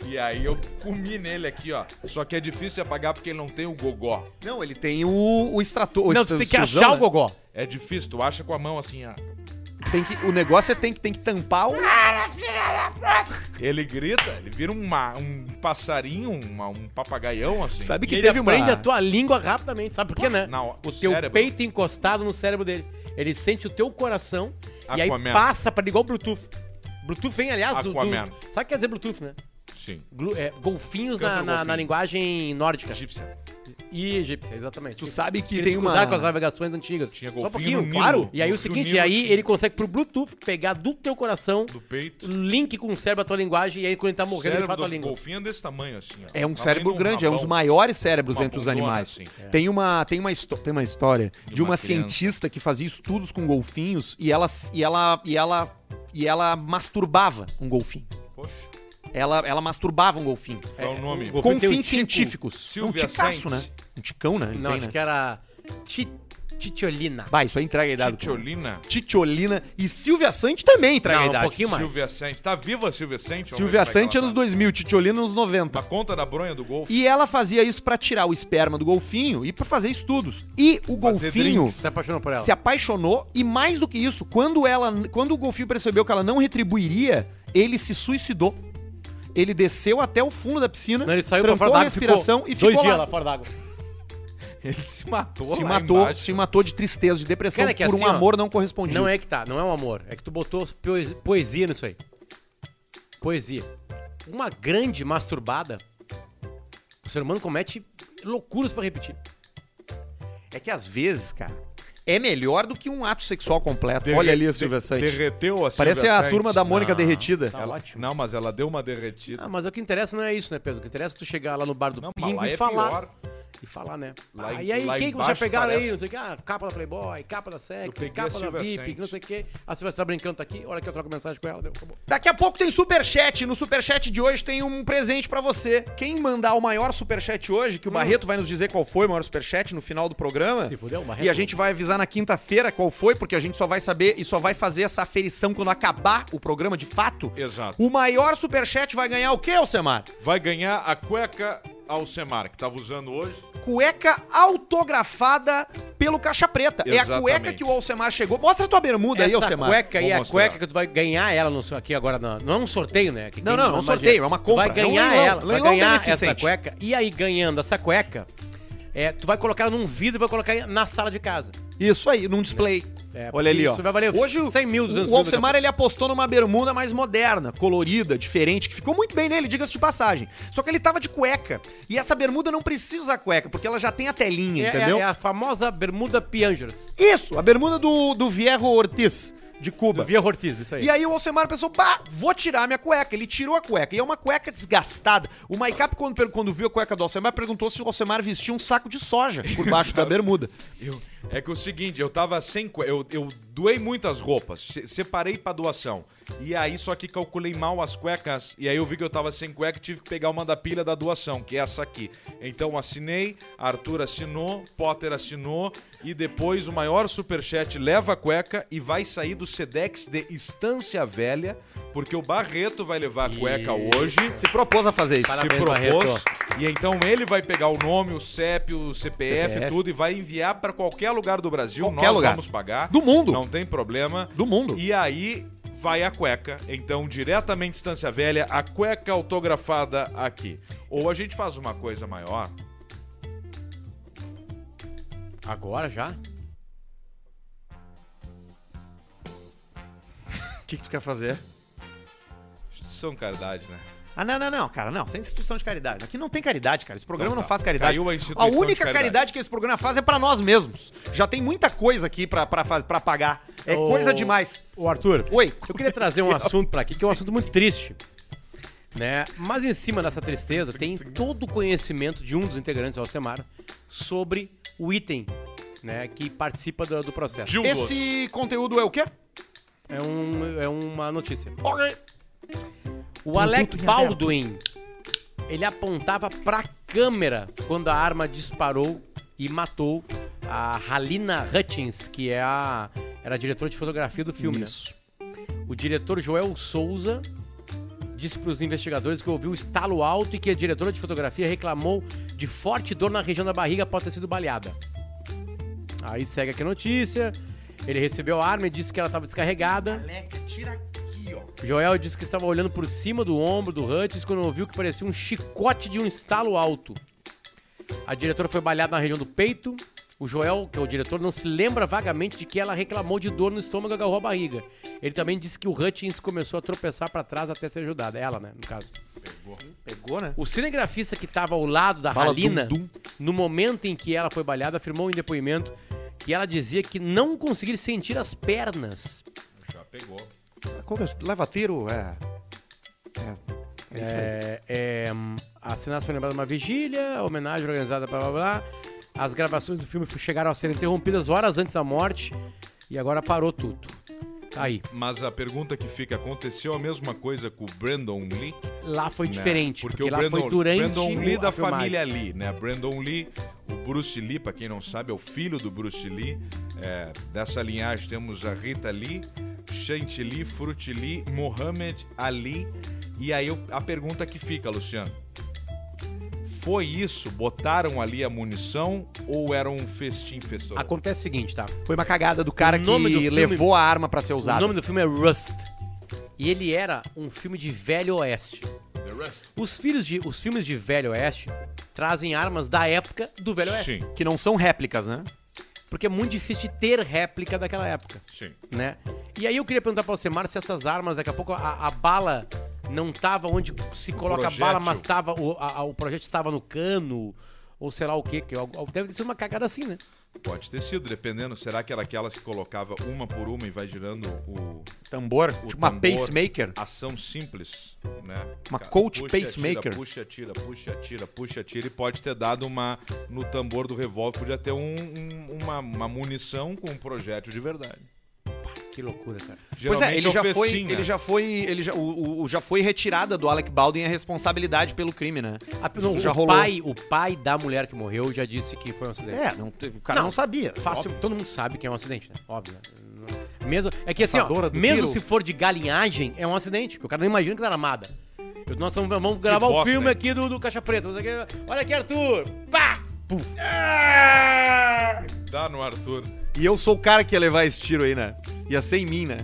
E aí eu comi nele aqui, ó. Só que é difícil de apagar porque ele não tem o gogó. Não, ele tem o, o extrator. o Não, tu tem que achar né? o gogó. É difícil, tu acha com a mão assim, ó. Tem que, o negócio é tem que, tem que tampar o. Ele grita, ele vira uma- um passarinho, uma- um papagaião assim. Sabe que ele teve uma. aprende a tua língua rapidamente. Sabe por quê, né? Não, o o teu cérebro. peito encostado no cérebro dele. Ele sente o teu coração e aí Aquaman. passa pra ele igual Bluetooth. Bluetooth vem, aliás, do, do... Aquaman. Sabe o que quer dizer Bluetooth, né? Sim. Glu- é, golfinhos na, na- golfinho. na linguagem nórdica. Egípcia. E egípcia, exatamente. Tu sabe que Eles tem uma. cruzaram com as navegações antigas. Tinha Só um golfinho pouquinho, no Nilo. claro. E aí o seguinte, Nilo aí ele consegue pro Bluetooth pegar do teu coração, Do peito. link com o cérebro a tua linguagem, e aí quando ele tá morrendo, ele fala a tua língua. golfinho é desse tamanho assim, ó. É um Tamanho cérebro de um grande, é um dos rabão. maiores cérebros Uma entre os animais. assim. Tem uma tem uma, tem uma história de, De uma, uma cientista que fazia estudos com golfinhos e ela e ela e ela e ela masturbava um golfinho. Poxa. Ela, ela masturbava um golfinho. Qual é o nome? golfinho Com tem um fins tipo científicos. Silvia um ticaço, né? Sainz. Um ticão, né? Ele Não, tem, acho né? que era ti- titiolina. Vai, isso aí entrega a idade. do Titiolina. Titiolina e Silvia Sante também entrega Não, a um idade. pouquinho mais. Silvia Sante. Tá viva a Silvia Sante? Silvia é Sante anos tá. 2000, Titiolina anos 90. Na conta da bronha do golfe. E ela fazia isso pra tirar o esperma do golfinho e pra fazer estudos. E o golfinho drinks. Se apaixonou por ela. se apaixonou e mais do que isso, quando ela, quando o golfinho percebeu que ela não retribuiria, ele se suicidou. Ele desceu até o fundo da piscina, Não, ele saiu pra trancou fora a d'água respiração ficou e ficou dois dias lá. lá fora d'água. Ele se matou Se lá matou, embaixo. se matou de tristeza, de depressão Cara, é que por assim, um ó, amor não correspondido. Não é que tá, não é um amor. É que tu botou poesia, poesia nisso aí. Poesia. Uma grande masturbada, o ser humano comete loucuras pra repetir. É que às vezes, cara, é melhor do que um ato sexual completo. Derre- Olha ali a de- Silvia Sante. Derreteu a Silvia Parece a turma da Mônica Não. derretida. Tá Ela- ótimo. Não, mas ela deu uma derretida. Ah, mas o que interessa não é isso, né, Pedro? O que interessa é tu chegar lá no bar do Não, Pingo e é falar. pior. E falar, né? Lá Ah, e aí, quem que você embaixo pegaram aí? parece- Não sei o que, ah, capa da Playboy, capa da Sex, capa da VIP, Sente. não sei o que. A Silvia tá brincando, tá aqui, olha que eu troco mensagem com ela, deu, acabou. Daqui a pouco tem superchat. No superchat de hoje tem um presente pra você. Quem mandar o maior superchat hoje, que o Barreto vai nos dizer qual foi o maior superchat no final do programa. Se fudeu, Barreto. E a gente vai avisar na quinta-feira qual foi, porque a gente só vai saber e só vai fazer essa aferição quando acabar o programa de fato. Exato. O maior superchat vai ganhar o quê, Alcemar? Vai ganhar a cueca Alcemar, que tava usando hoje. Cueca autografada pelo Caixa Preta. É a Exatamente. cueca que o Alcemar chegou. Mostra a tua bermuda aí, Essa Alcemar. cueca aí é a mostrar. cueca que tu vai ganhar ela no, aqui agora. Não, não é um sorteio, né? Que Não, não, não é um sorteio, é uma Tu compra, Vai é um ganhar leilão, ela, vai leilão ganhar essa cueca. E aí, ganhando essa cueca, é, tu vai colocar ela num vidro e vai colocar na sala de casa. Isso aí, num display. É, Olha ali, ó. isso vai valer Hoje o- 100 mil, 200 o mil Alcemar ele apostou numa bermuda mais moderna, colorida, diferente, que ficou muito bem nele, diga-se de passagem. Só que ele tava de cueca. E essa bermuda não precisa usar cueca, porque ela já tem a telinha, É, entendeu? é, é a famosa bermuda Piangers. Isso, a bermuda do, do Vierro Ortiz, de Cuba. Do Via Ortiz, isso aí. E aí o Alcemar pensou, bah, vou tirar minha cueca. Ele tirou a cueca. E é uma cueca desgastada. O Maicap, quando, quando viu a cueca do Alcemar, perguntou se o Alcemar vestia um saco de soja por baixo da bermuda. Eu- é que o seguinte, eu tava sem. Eu, eu doei muitas roupas, se- separei pra doação. E aí, só que calculei mal as cuecas. E aí eu vi que eu tava sem cueca e tive que pegar uma da pilha da doação, que é essa aqui. Então assinei, Arthur assinou, Potter assinou. E depois o maior superchat leva a cueca e vai sair do Sedex de Estância Velha, porque o Barreto vai levar a cueca hoje. Se propôs a fazer isso. Parabéns, se propôs. Barreto. E então ele vai pegar o nome, o CEP, o CPF, CPF. tudo e vai enviar pra qualquer lugar do Brasil. Qualquer Nós lugar. vamos pagar. Do mundo. Não tem problema. Do mundo. E aí vai a cueca. Então, diretamente Estância Velha, a cueca autografada aqui. Ou a gente faz uma coisa maior. Agora já? O que, que tu quer fazer? Instituição de caridade, né? Ah, não, não, não, cara, não. Sem instituição de caridade. Aqui não tem caridade, cara. Esse programa Então não tá. faz caridade. Caiu a instituição de única caridade. caridade. que esse programa faz é pra nós mesmos. Já tem muita coisa aqui pra pagar. É Ô, coisa demais. Ô, Arthur. Oi. Eu queria trazer um assunto pra aqui, que é um assunto muito triste. Né? Mas em cima dessa tristeza, tem todo o conhecimento de um dos integrantes do Alcemar sobre o item né, que participa do, do processo. Dildos. Esse conteúdo é o quê? É, um, é uma notícia. Ok. O Alec. Baldwin, ele apontava pra câmera quando a arma disparou e matou a Halina Hutchins, que é a, era a diretora de fotografia do filme, né? Isso. O diretor Joel Souza disse para os investigadores que ouviu estalo alto e que a diretora de fotografia reclamou de forte dor na região da barriga após ter sido baleada. Aí segue aqui a notícia. Ele recebeu a arma e disse que ela estava descarregada. Aleca, tira ó. Joel disse que estava olhando por cima do ombro do Hutchins quando ouviu que parecia um chicote de um estalo alto. A diretora foi baleada na região do peito. O Joel, que é o diretor, não se lembra vagamente de que ela reclamou de dor no estômago e agarrou a barriga. Ele também disse que o Hutchins começou a tropeçar pra trás até ser ajudada. Ela, né, no caso. Pegou, né? O cinegrafista que estava ao lado da Bala Halina, dum, dum. no momento em que ela foi baleada, afirmou em depoimento que ela dizia que não conseguia sentir as pernas. Já pegou. Quando leva tiro, é. É. É. É, é, a assassinato foi lembrada de uma vigília, homenagem organizada, blá blá blá. As gravações do filme chegaram a ser interrompidas horas antes da morte e agora parou tudo. Tá aí. Mas a pergunta que fica, aconteceu a mesma coisa com o Brandon Lee? Lá foi né? diferente, porque, o lá Brandon, foi durante Brandon Lee o- da a filmagem. família Lee, né? Brandon Lee, o Bruce Lee, pra quem não sabe, é o filho do Bruce Lee. É, dessa linhagem temos a Rita Lee, Chantilly, Fruit Lee, Mohamed Ali. E aí eu- a pergunta que fica, Luciano. Foi isso? Botaram ali a munição ou era um festim festor? Acontece o seguinte, tá? Foi uma cagada do cara O nome que do filme- levou a arma pra ser O usada. nome do filme é Rust. E ele era um filme de velho oeste. The Rust? Os, filhos de, os filmes de velho oeste trazem armas da época do velho oeste. Sim, Que não são réplicas, né? Porque é muito difícil de ter réplica daquela época. sim. né? E aí eu queria perguntar pra você, Mar, se essas armas, daqui a pouco a, a bala não tava onde se coloca a bala, mas tava, o, a- a- o projeto estava no cano, ou sei lá o quê, que al- deve ter sido uma cagada assim, né? Pode ter sido, dependendo. Será que era aquelas que colocava uma por uma e vai girando o Tambor, o tipo uma tambor, pacemaker. Ação simples, né? Uma Ca- coach puxa, pacemaker. Puxa, tira, puxa, tira, puxa, tira. E pode ter dado uma. No tambor do revólver, podia ter um- um- uma, uma munição com um projétil de verdade. Que loucura, cara. Pois é, Geralmente ele o já, foi, né? ele já foi, ele já, o, o- o- já foi retirada do Alec Baldwin a responsabilidade pelo crime, né? A- não, já o, rolou. pai, o pai da mulher que morreu já disse que foi um acidente. É, não, o cara não, Não, sabia. Fácil, todo mundo sabe que é um acidente, né? Óbvio. né? Mesmo, é que assim, ó, mesmo tiro. se for de galinhagem, é um acidente, porque o cara não imagina que tá armada. Nós vamos, vamos gravar o bosta, filme hein? aqui do, do Caixa Preta. o. Olha aqui, Arthur! Pá! Puf. Dá no Arthur. E eu sou o cara que ia levar esse tiro aí, né? Ia ser em mim, né?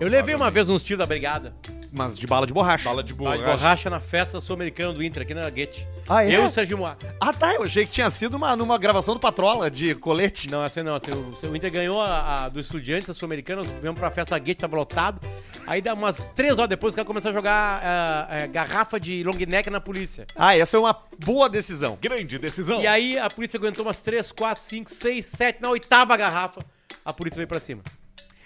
Eu levei uma vez uns tiros da brigada. Mas de bala de borracha. Bala de Bala borracha. de borracha na festa sul-americana do Inter, aqui na Guete. Ah, é? Eu e o Sérgio Moá. Ah, tá. Eu achei que tinha sido uma, numa gravação do Patrola de colete. Não, assim não. Assim, o, o Inter ganhou a, a do Estudiantes, a Sul-Americana, nós viemos pra festa da Guete, tava lotado. Aí dá umas três horas depois, os caras começaram a jogar ah, garrafa de long neck na polícia. Ah, essa é uma boa decisão. Grande decisão. E aí a polícia aguentou umas 3, 4, 5, 6, 7, na oitava garrafa, a polícia veio pra cima.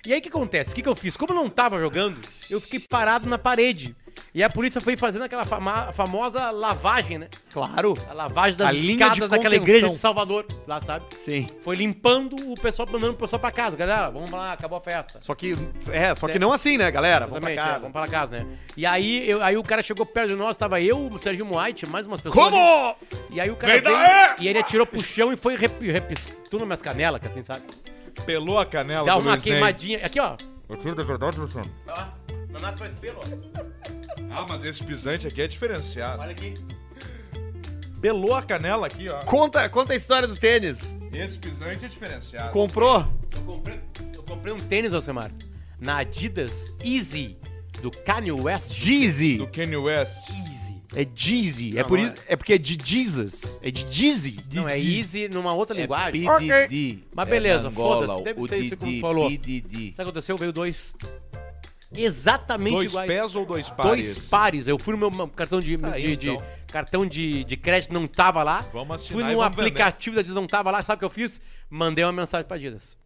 E aí o que acontece? O que, que eu fiz? Como eu não tava jogando, eu fiquei parado na parede. E a polícia foi fazendo aquela fama- famosa lavagem, né? Claro. A lavagem das A linha de escadas daquela igreja de Salvador, lá, sabe? Sim. Foi limpando o pessoal, mandando o pessoal pra casa. Galera, vamos lá, acabou a festa. Só que. É, só que não assim, né, galera? Vamos pra Exatamente, é, casa. vamos pra casa, né? E aí, eu- aí o cara chegou perto de nós, tava eu, o Sérgio Moait, mais umas pessoas. ali. Como? E aí o cara veio e ele atirou pro chão e foi rep, repistou nas minhas canelas, que assim, sabe? Pelou a canela Dá do uma Luiz Ney. queimadinha. Aqui, ó. Tiro da verdade, Luciano. Ó, Não nasce mais pelo, ó. Ah, mas esse pisante aqui é diferenciado. Olha aqui. Pelou a canela aqui, ó. Conta, conta a história do tênis. Esse pisante é diferenciado. Comprou? Eu comprei, eu comprei um tênis, Alcemar, na Adidas Easy, do Kanye West. Jeezy. Do Kanye West. É Jeezy. É, por não isso, é porque é de Jesus. É de Jeezy. Não, é Easy numa outra linguagem. PDD. Mas beleza, É da Angola, foda-se, deve o ser isso que Didi, falou. PDD. Sabe o que aconteceu? Veio dois. Exatamente Dois iguais. pés ou dois pares? Dois pares. Eu fui no meu cartão de, Tá aí, de- de- então. cartão de, de crédito, não tava lá. Vamos assinar Fui num vamos vender. aplicativo da Adidas, não tava lá. Sabe o que eu fiz? Mandei uma mensagem pra Adidas.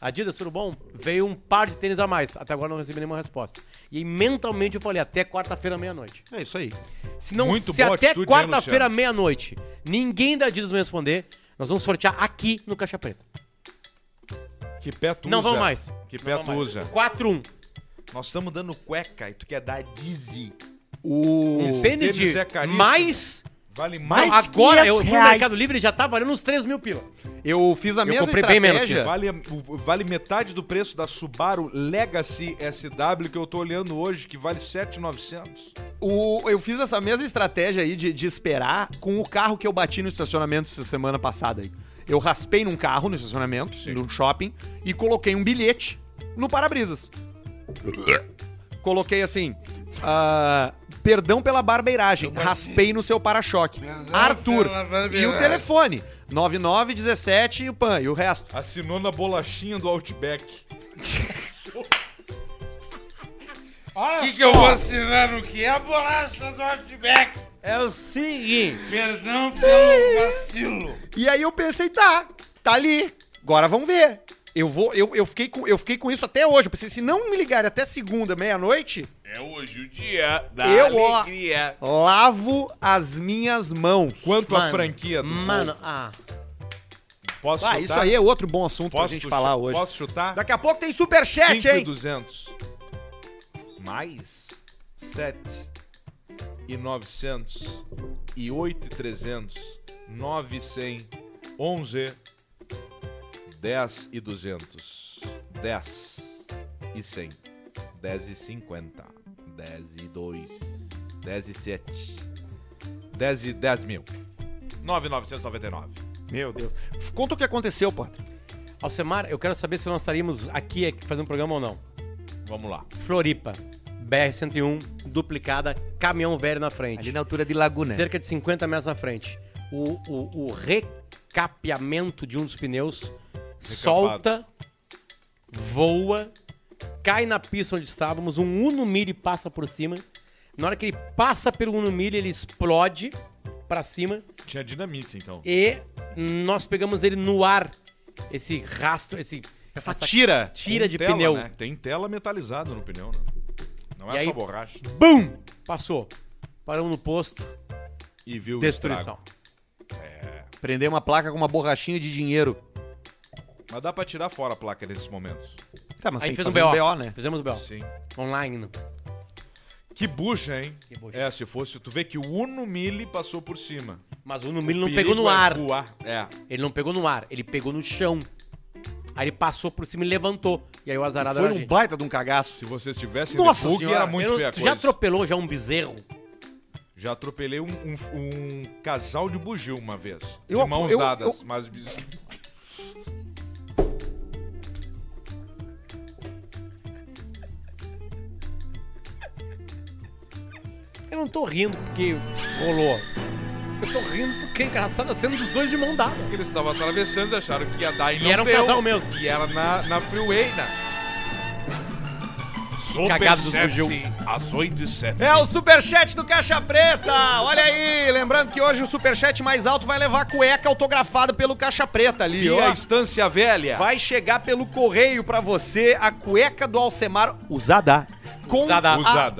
Adidas, tudo bom? Veio um par de tênis a mais. Até agora não recebi nenhuma resposta. E aí, mentalmente eu falei, até quarta-feira, meia-noite. É isso aí. Se, não, Muito se boa até atitude, quarta-feira, Luciano? meia-noite, ninguém da Adidas me responder, nós vamos sortear aqui no Caixa Preta. Que pé tu Não usa? vamos mais. Que pé tu usa? 4-1. Nós estamos dando cueca e tu quer dar Dizzy. O. Um tênis, tênis de é caríssimo. mais... Vale Não, mais agora, 500 eu fui no. Mercado Livre já tá valendo uns 3 mil pila. Eu fiz a mesma comprei bem menos que estratégia. Vale, vale metade do preço da Subaru Legacy SW que eu tô olhando hoje, que vale 7,900. O, eu fiz essa mesma estratégia aí de, de esperar com o carro que eu bati no estacionamento essa semana passada aí. Eu raspei num carro no estacionamento, no shopping, e coloquei um bilhete no para-brisas. Coloquei assim. Ah, perdão pela barbeiragem, raspei no seu para-choque. Arthur. E o telefone. 9917 e o PAN. E o resto. Assinou na bolachinha do Outback. O que, que eu vou assinar no que? A bolacha do Outback. É o seguinte. Perdão pelo vacilo. E aí eu pensei, tá, tá ali. Agora vamos ver. Eu vou, eu, eu, fiquei com, eu fiquei com isso até hoje. Eu pensei, se não me ligarem até segunda, meia-noite, É hoje o dia da Eu, ó. alegria. lavo as minhas mãos. Quanto a Mano, franquia do Mano, Volvo? ah. Posso Ah, chutar? isso aí é outro bom assunto pra Posso gente chu- falar hoje. Posso chutar? Daqui a pouco tem superchat, 5 hein? 200. Mais 7 e 900 e 8 e 300. 9 e 100. 11 10 e 200. 10 e 100. 10 e 50. 10 e 2. 10 e 7. 10 e 10 mil. 9,999. Meu Deus. Conta o que aconteceu, pô. Alcemar, eu quero saber se nós estaríamos aqui aqui fazendo um programa ou não. Vamos lá. Floripa, BR-101, duplicada, caminhão velho na frente. Ali na altura de Laguna. Cerca de 50 metros na frente. O, o, o recapeamento de um dos pneus solta, voa, cai na pista onde estávamos, um Uno Mille passa por cima. Na hora que ele passa pelo Uno Mille, ele explode pra cima Tinha dinamite, então. e nós pegamos ele no ar. esse rastro, esse, Essa tira. tira de tela, pneu. Né? Tem tela metalizada no pneu, né? Não E é aí- só borracha. Bum! Passou. Paramos no posto. E viu o Destruição. estrago. Prender uma placa com uma borrachinha de dinheiro. Mas dá pra tirar fora a placa nesses momentos. Tá, mas A gente fez um BO. um BO, né? Fizemos o BO. Sim. Online. Que bucha, hein? Que bucha. É, se fosse... Tu vê que o Uno Mille passou por cima. Mas o Numilho não Perigo pegou no é ar. voar. É. Ele não pegou no ar, ele pegou no chão. Aí ele passou por cima e levantou. E aí o azarado Foi um gente. baita de um cagaço. Se vocês tivessem Nossa debug, senhora, era muito Eu não- feia a tu já atropelou já um bezerro? Já atropelei um, um- um casal de bugio uma vez. Eu- de mãos eu- dadas. eu- Mas... não tô rindo porque rolou. Eu tô rindo porque é engraçado a cena dos dois de mão dada. Eles estavam atravessando e acharam que ia dar e, E não era um deu. casal mesmo. E era na, na freeway, né? Cagado dos Super. 7, às 8 e 7. É o superchat do Caixa Preta. Olha aí, lembrando que hoje o superchat mais alto vai levar a cueca autografada pelo Caixa Preta ali, E ó. a Estância Velha. Vai chegar pelo correio pra você a cueca do Alcemar usada. Com Usada.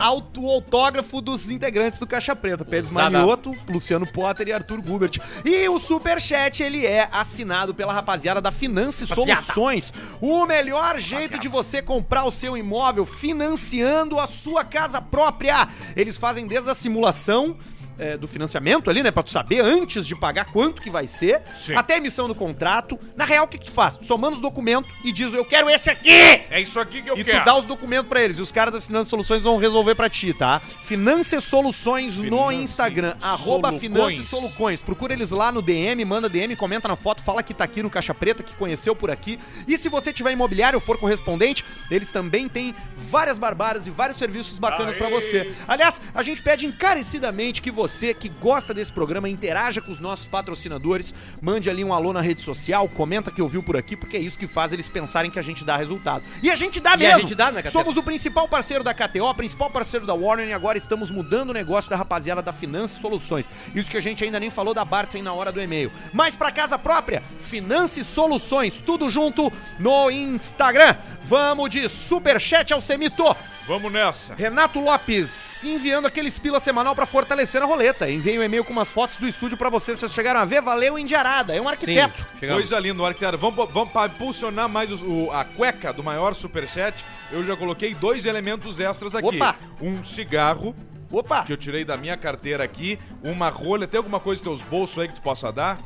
a- auto- o autógrafo dos integrantes do Caixa Preta. Pedro Usada. Manioto, Luciano Potter e Arthur Gubert. E o Superchat, ele é assinado pela rapaziada da Finance. Soluções. O melhor jeito de você comprar o seu imóvel financiando a sua casa própria. Eles fazem desde a simulação é, do financiamento ali, né? Pra tu saber antes de pagar quanto que vai ser, Sim. até a emissão do contrato. Na real, o que, que tu faz? Tu só manda os documentos e diz, eu quero esse aqui! É isso aqui que eu E quero. tu dá os documentos pra eles. E os caras da Finance Soluções vão resolver pra ti, tá? Finance Soluções no Finance Instagram. Arroba Solucões. Finance Soluções. Procura eles lá no DM, manda DM, comenta na foto, fala que tá aqui no Caixa Preta, que conheceu por aqui. E se você tiver imobiliário ou for correspondente, eles também têm várias barbaras e vários serviços bacanas pra você. Aliás, a gente pede encarecidamente que você que gosta desse programa interaja com os nossos patrocinadores, mande ali um alô na rede social, comenta que ouviu por aqui, porque é isso que faz eles pensarem que a gente dá resultado. E a gente dá E a mesmo. gente dá, né? Somos o principal parceiro da KTO, principal parceiro da Warner e agora estamos mudando o negócio da rapaziada da Finance Soluções. Isso que a gente ainda nem falou da Bartsen na hora do e-mail. Mas pra casa própria, Finance Soluções, tudo junto no Instagram. Vamos de superchat ao Semito. Vamos nessa. Renato Lopes enviando aquele pila semanal pra fortalecer a roleta. Enviei um e-mail com umas fotos do estúdio pra vocês, vocês chegaram a ver. Valeu, Indiarada. É um arquiteto. chegamos. Coisa linda, o arquiteto. Vamos, vamos para impulsionar mais os- o- a cueca do maior superchat. Eu já coloquei dois elementos extras aqui. Opa! Um cigarro, Opa! que eu tirei da minha carteira aqui. Uma rolha. Tem alguma coisa nos teus bolsos aí que tu possa dar?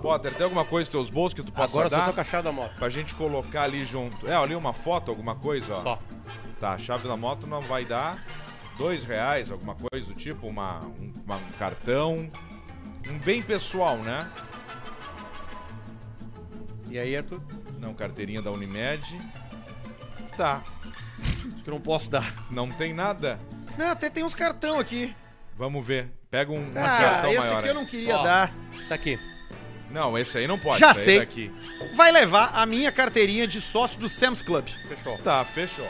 Potter, tem alguma coisa nos teus bolsos que tu possa Agora eu só dar? tô com a chave da moto. Pra gente colocar ali junto. É, ali uma foto, alguma coisa, ó. Só. Tá, a chave da moto não vai dar dois reais, alguma coisa do tipo, uma, um, uma- um cartão. Um bem pessoal, né? E aí, Arthur? Não, carteirinha da Unimed. Tá, Acho que eu não posso dar. não tem nada. Não, até tem uns cartão aqui. Vamos ver. Pega um, um Ah, cartão esse maior. aqui eu não queria Ó. dar. Tá aqui. Não, esse aí não pode. Já esse aí sei. Daqui. Vai levar a minha carteirinha de sócio do Sam's Club. Fechou. Tá, fechou.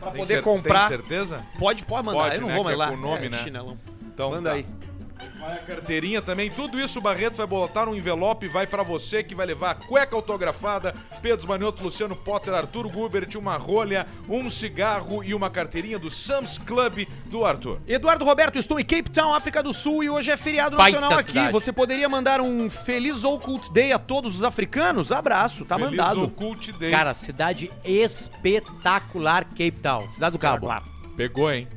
Pra Tem poder comprar. Tem certeza? Pode, pode mandar. Pode, eu não né, vou que mais é lá. com o nome, né? chinelão. Então, Manda tá. aí. Vai a carteirinha também. Tudo isso o Barreto vai botar no envelope. Vai pra você que vai levar a cueca autografada. Pedro Manioto, Luciano Potter, Arthur Gubert, uma rolha, um cigarro e uma carteirinha do Sam's Club do Arthur. Eduardo Roberto, estou em Cape Town, África do Sul, e hoje é feriado Baita nacional aqui. cidade. Você poderia mandar um feliz Occult Day a todos os africanos? Abraço, tá Feliz mandado. Occult Day. Cara, cidade espetacular, Cape Town. Cidade do Cabo. Pegou, hein?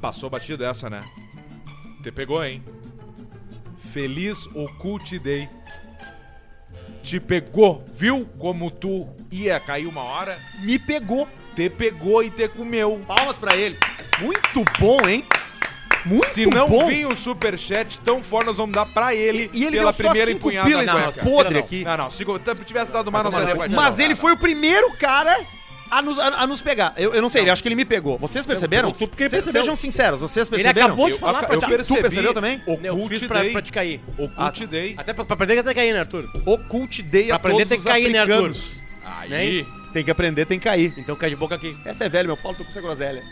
Passou batida essa, né? Te pegou, hein? Feliz Occult Day. Te pegou, viu como tu ia cair uma hora? Me pegou. Te pegou e te comeu. Palmas pra ele. Muito bom, hein? Muito Se não bom. vir o superchat tão forte, nós vamos dar pra ele E ele pela deu só primeira cinco empunhada pila não, podre não. aqui. Não, não, se tivesse dado mais, nós daria Mas ele foi o primeiro cara a nos, a, a nos pegar. Eu, eu não sei, ele acho que ele me pegou. Vocês perceberam? tu porque ele Se- percebeu. Sejam sinceros, vocês Ele perceberam? acabou de Eu, falar pra eu ti. percebi. Tu percebeu também? Eu Occult fiz pra, Day. pra te cair. Occult Day. Até pra, pra aprender que cair, né, Arthur? Occult Day Pra a aprender todos tem os que cair, né, Arthur? africanos. Aí. Tem que aprender, tem que cair. Então cai de boca aqui. Essa é velho, meu Paulo, tô com essa groselha.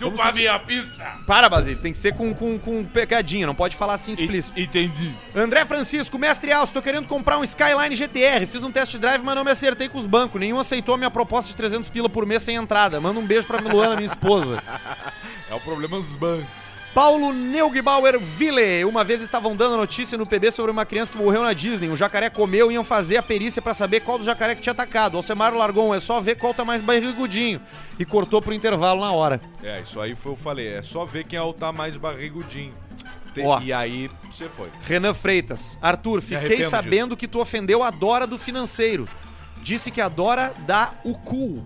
Chupa minha pizza. Para, Basílio, tem que ser com, com, com pegadinha, não pode falar assim explícito. Entendi. André Francisco, mestre Alcio, tô querendo comprar um Skyline GTR. Fiz um test drive, mas não me acertei com os bancos. Nenhum aceitou a minha proposta de 300 pila por mês sem entrada. Manda um beijo pra Luana, minha esposa. É o problema dos bancos. Paulo Neugbauer Ville. Uma vez estavam dando notícia no PB sobre uma criança que morreu na Disney. Um jacaré comeu e iam fazer a perícia pra saber qual do jacaré que tinha atacado. O Alcemar largou um, é só ver qual tá mais barrigudinho. E cortou pro intervalo na hora. É, isso aí foi eu falei. É só ver quem é o tá mais barrigudinho. Te- Ó. E aí você foi. Renan Freitas. Arthur, fiquei sabendo que tu ofendeu a Dora do financeiro. Disse que a Dora dá o cu.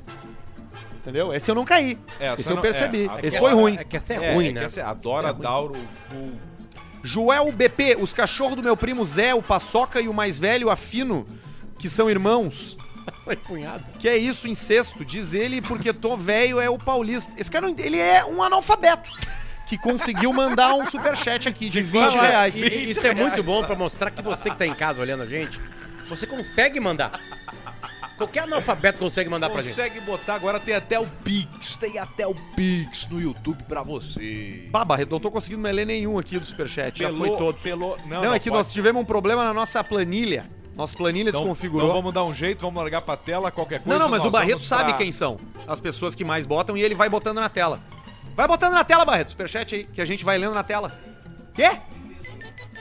Entendeu? Esse eu não caí. Essa Esse eu não- percebi. é, Esse a foi ruim. É que essa é, É, ruim, é né? que essa- adora Essa é ruim. O- Joel BP, os cachorros do meu primo Zé, o Paçoca e o mais velho, Afino, que são irmãos. Essa empunhada. Que é isso, incesto, diz ele, porque tô velho é o paulista. Esse cara, não- ele é um analfabeto. Que conseguiu mandar um superchat aqui de 20 Fala, reais. e isso é muito bom pra mostrar que você que tá em casa olhando a gente, você consegue mandar. Qualquer analfabeto consegue mandar pra gente. Consegue botar, agora tem até o Pix. Tem até o Pix no YouTube pra você. Pá, Barreto, não tô conseguindo mais ler nenhum aqui do superchat. Já foi Pelou- todos. pelou- não, Não, não, é que pode. nós tivemos um problema na nossa planilha. Nossa planilha Então, desconfigurou. então vamos dar um jeito, vamos largar pra tela, qualquer coisa. Não, não, mas o Barreto sabe pra- quem são as pessoas que mais botam e ele vai botando na tela. Vai botando na tela, Barreto, superchat aí, que a gente vai lendo na tela. Quê?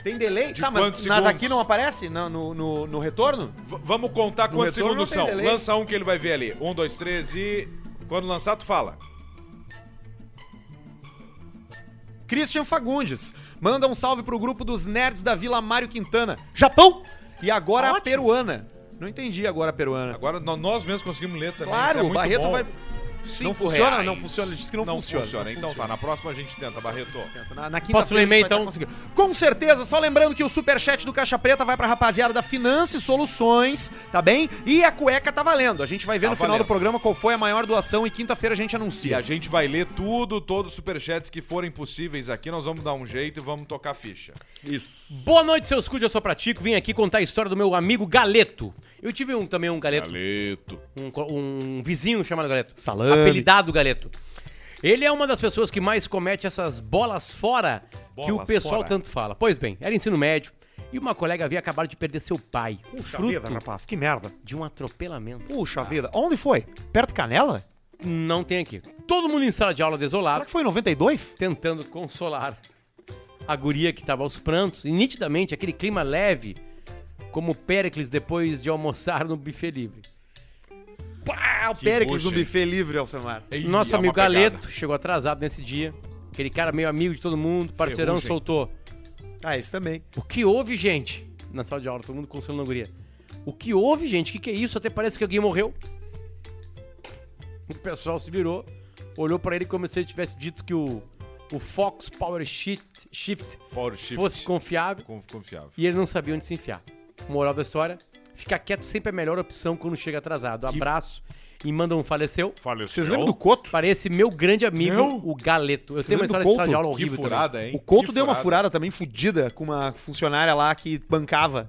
Tem delay? De tá, mas segundos? aqui não aparece? No, no, no- no retorno? V- vamos contar No quantos segundos são. delay. Lança um que ele vai ver ali. Um, dois, três e. Quando lançar, tu fala. Christian Fagundes. Manda um salve pro grupo dos nerds da Vila Mário Quintana. Japão! E agora a peruana. Não entendi agora a peruana. Agora nó- nós mesmos conseguimos ler também. Claro, é o Barreto bom. vai. Cinco Não funciona? reais. Não funciona, ele disse que não funciona. Não Então funciona. tá, na próxima a gente tenta, Barreto. Na, na Posso ler e-mail, então? Com certeza, só lembrando que o superchat do Caixa Preta vai pra rapaziada da Finance Soluções, tá bem? E a cueca tá valendo. A gente vai ver Tá no final valendo. do programa qual foi a maior doação e quinta-feira a gente E anuncia. a gente vai ler tudo, todos os superchats que forem possíveis aqui. Nós vamos dar um jeito e vamos tocar a ficha. Isso. Boa noite, seus cujas, eu sou Pratico. Vim aqui contar a história do meu amigo Galeto. Eu tive um, também um Galeto, Galeto. um, um vizinho chamado Galeto. Salame. Apelidado Galeto. Ele é uma das pessoas que mais comete essas bolas fora que o Bolas pessoal fora. tanto fala. Pois bem, era ensino médio e uma colega havia acabado de perder seu pai, Puxa fruto vida, rapaz, que merda. de um atropelamento. Puxa vida. Onde foi? Perto de Canela? Não tem aqui. Todo mundo em sala de aula Será desolado, que foi em 92? tentando consolar a guria que tava aos prantos, e nitidamente aquele clima leve, como Péricles depois de almoçar no buffet livre. Pá, o Que Péricles no bucha, buffet livre, Alcemar. Ih, Nosso é amigo pegada. Galeto chegou atrasado nesse dia. Aquele cara meio amigo de todo mundo, parceirão, Ferrugem. soltou. Ah, esse também. O que houve, gente? Na sala de aula, todo mundo consolando a guria. O que houve, gente? O que, que é isso? Até parece que alguém morreu. O pessoal se virou, olhou pra ele como se ele tivesse dito que o, o Fox Power Shift, Shift Power Shift. fosse confiável Con- Confiável. e ele não sabia onde se enfiar. Moral da história: ficar quieto sempre é a melhor opção quando chega atrasado. Abraço e manda um faleceu. Faleceu. Vocês lembram do Coto? Para esse meu grande amigo, Não. o Galeto. Eu tenho uma história de sala de aula Que horrível também. furada, hein? O Couto Que deu uma furada também fudida com uma funcionária lá que bancava.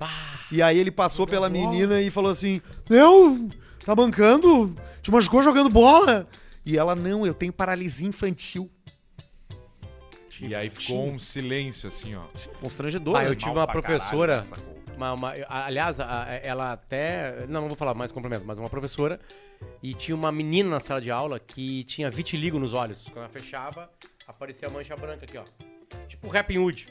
E aí ele passou pela menina e falou assim: Não, tá bancando? Te machucou jogando bola? E ela, não, eu tenho paralisia infantil. E aí ficou um silêncio assim, ó. Constrangedor. Ah, né? eu tive uma professora. caralho. Uma, uma- aliás, a- ela até. Não, não vou falar mais complemento, mas uma professora. E tinha uma menina na sala de aula que tinha vitiligo nos olhos. Quando ela fechava, aparecia a mancha branca aqui, ó. Tipo o Rapping Hood.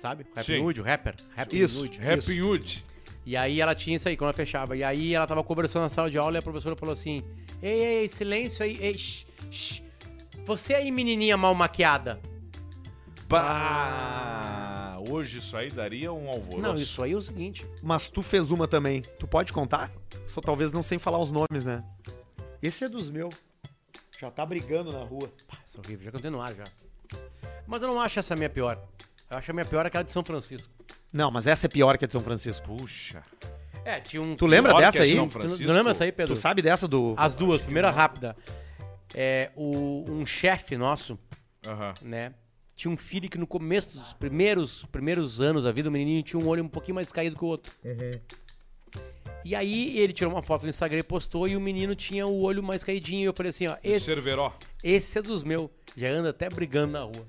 Sabe? Sim. Hood, o rapper. Rapping Isso. Hood. Happy Hood. E aí ela tinha isso aí quando ela fechava. E aí ela tava conversando na sala de aula e a professora falou assim: Ei, ei, ei, silêncio aí, ei, shh, shh. Você aí, menininha mal maquiada. Pá! Hoje isso aí daria um alvoroço. Não, isso aí é o seguinte. Mas tu fez uma também. Tu pode contar? Só talvez não sem falar os nomes, né? Esse é dos meus. Já tá brigando na rua. Pá, isso é horrível, já cantei no ar já. Mas eu não acho essa a minha pior. Eu acho a minha pior aquela de São Francisco. Não, mas essa é pior que a de São Francisco. Puxa. É, tinha um. Tu lembra dessa aí? São Tu, Francisco? tu lembra essa aí, Pedro? Tu sabe dessa do. As duas, primeira rápida. É, o, um chefe nosso, Aham. né? Tinha um filho que no começo dos primeiros, primeiros anos da vida, o menininho tinha um olho um pouquinho mais caído que o outro. E aí ele tirou uma foto no Instagram e postou e o menino tinha o olho mais caidinho. E eu falei assim, ó, esse, Cerveró. esse é dos meus. Já anda até brigando na rua.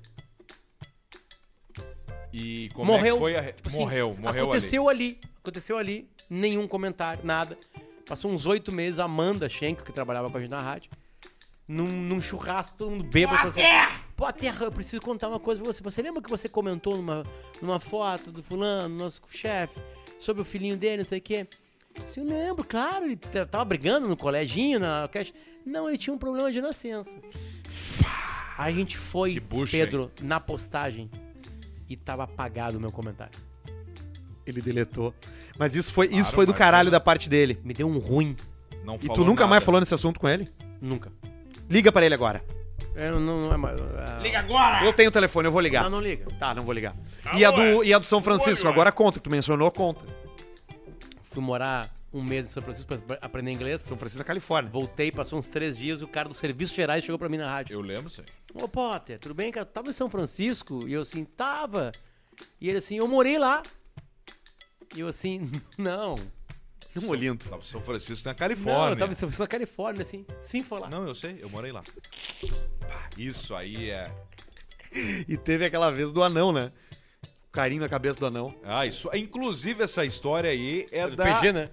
E como é morreu. que foi a... Tipo assim, morreu, morreu Aconteceu ali. Aconteceu ali. Nenhum comentário, nada. Passou uns oito meses, a Amanda Schenck, que trabalhava com a gente na rádio, num, num churrasco, todo mundo bêbado. Pô, Pô, Terra, eu preciso contar uma coisa pra você. Você lembra que você comentou numa, numa foto do fulano, nosso chefe, sobre o filhinho dele, não sei o quê? Se eu lembro, claro, ele tava brigando no coleginho, na creche. Não, ele tinha um problema de nascença. Aí a gente foi, bucha, Pedro, na postagem e tava apagado o meu comentário. Ele deletou. Mas isso foi, isso Claro, foi do caralho foi- da parte dele. Me deu um ruim. Não E tu nunca nada. mais falou nesse assunto com ele? Nunca. Liga pra ele agora. É, não, não é mais. é- Liga agora! Eu tenho o telefone, eu vou ligar. Não, não liga. Tá, não vou ligar. E a, do, e a do São Francisco, agora conta, que tu mencionou, conta. Fui morar um mês em São Francisco pra aprender inglês. São Francisco da Califórnia. Voltei, passou uns três dias, o cara do Serviços Gerais chegou pra mim na rádio. Eu lembro, sim. Ô, Potter, tudo bem, cara? Tu Tava em São Francisco? E eu assim, tava. E ele assim, eu morei lá. E eu assim, não. Lindo. Tava em São Francisco, na Não, Califórnia. eu tava em São Francisco, na Califórnia, assim. Sim, foi lá. Não, eu sei, eu morei lá. Pá, isso aí é. E teve aquela vez do anão, né? Carinho na cabeça do anão. Ah, isso. Inclusive, essa história aí é Do da. PG, né?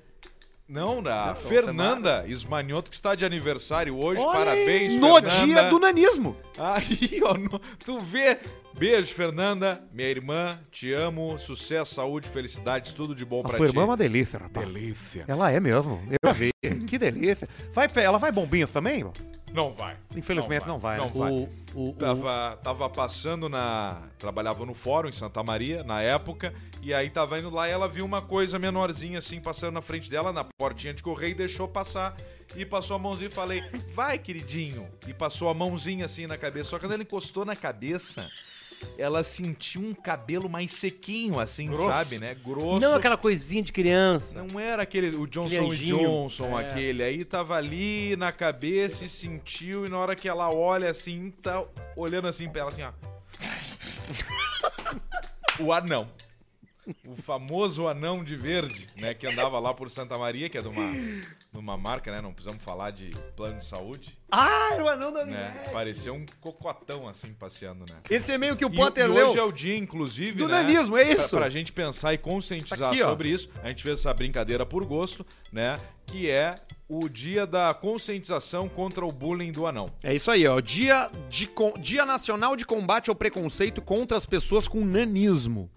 Não, da Fernanda Ismanioto, que está de aniversário hoje. Olha Parabéns, No Fernanda. dia do nanismo. Aí, ó, no- tu vê. Beijo, Fernanda, minha irmã, te amo, sucesso, saúde, felicidades, tudo de bom A pra sua ti. irmã é uma delícia, rapaz. Delícia. Ela é mesmo. Eu vi. que delícia. Vai, ela vai bombinha também? Não vai. Infelizmente não vai, Não né? vai. O, o, o- Tava, tava passando na. Trabalhava no fórum em Santa Maria, na época, e aí tava indo lá e ela viu uma coisa menorzinha assim, passando na frente dela, na portinha de correio, e deixou passar. E passou a mãozinha e falei, vai, queridinho. E passou a mãozinha assim na cabeça. Só que quando ela encostou na cabeça, ela sentiu um cabelo mais sequinho, assim, Grosso. sabe, né? Grosso. Não aquela coisinha de criança. Não era aquele, o Johnson. Johnson, É. aquele. Aí tava ali na cabeça e sentiu, e na hora que ela olha assim, tá olhando assim pra ela assim, ó. o anão. O famoso anão de verde, né? Que andava lá por Santa Maria, que é de uma, de uma marca, né? Não precisamos falar de plano de saúde, Ah, era o anão da né? Parecia um cocotão assim, passeando, né? Esse e-mail que o E, Potter e leu. hoje é o dia, inclusive, Do né, nanismo, é pra- isso. Pra, gente pensar e conscientizar Tá aqui, sobre isso. A gente fez essa brincadeira por gosto, né? Que é o dia da conscientização contra o bullying do anão. É isso aí, ó. Dia, de, dia Nacional de Combate ao Preconceito contra as Pessoas com Nanismo.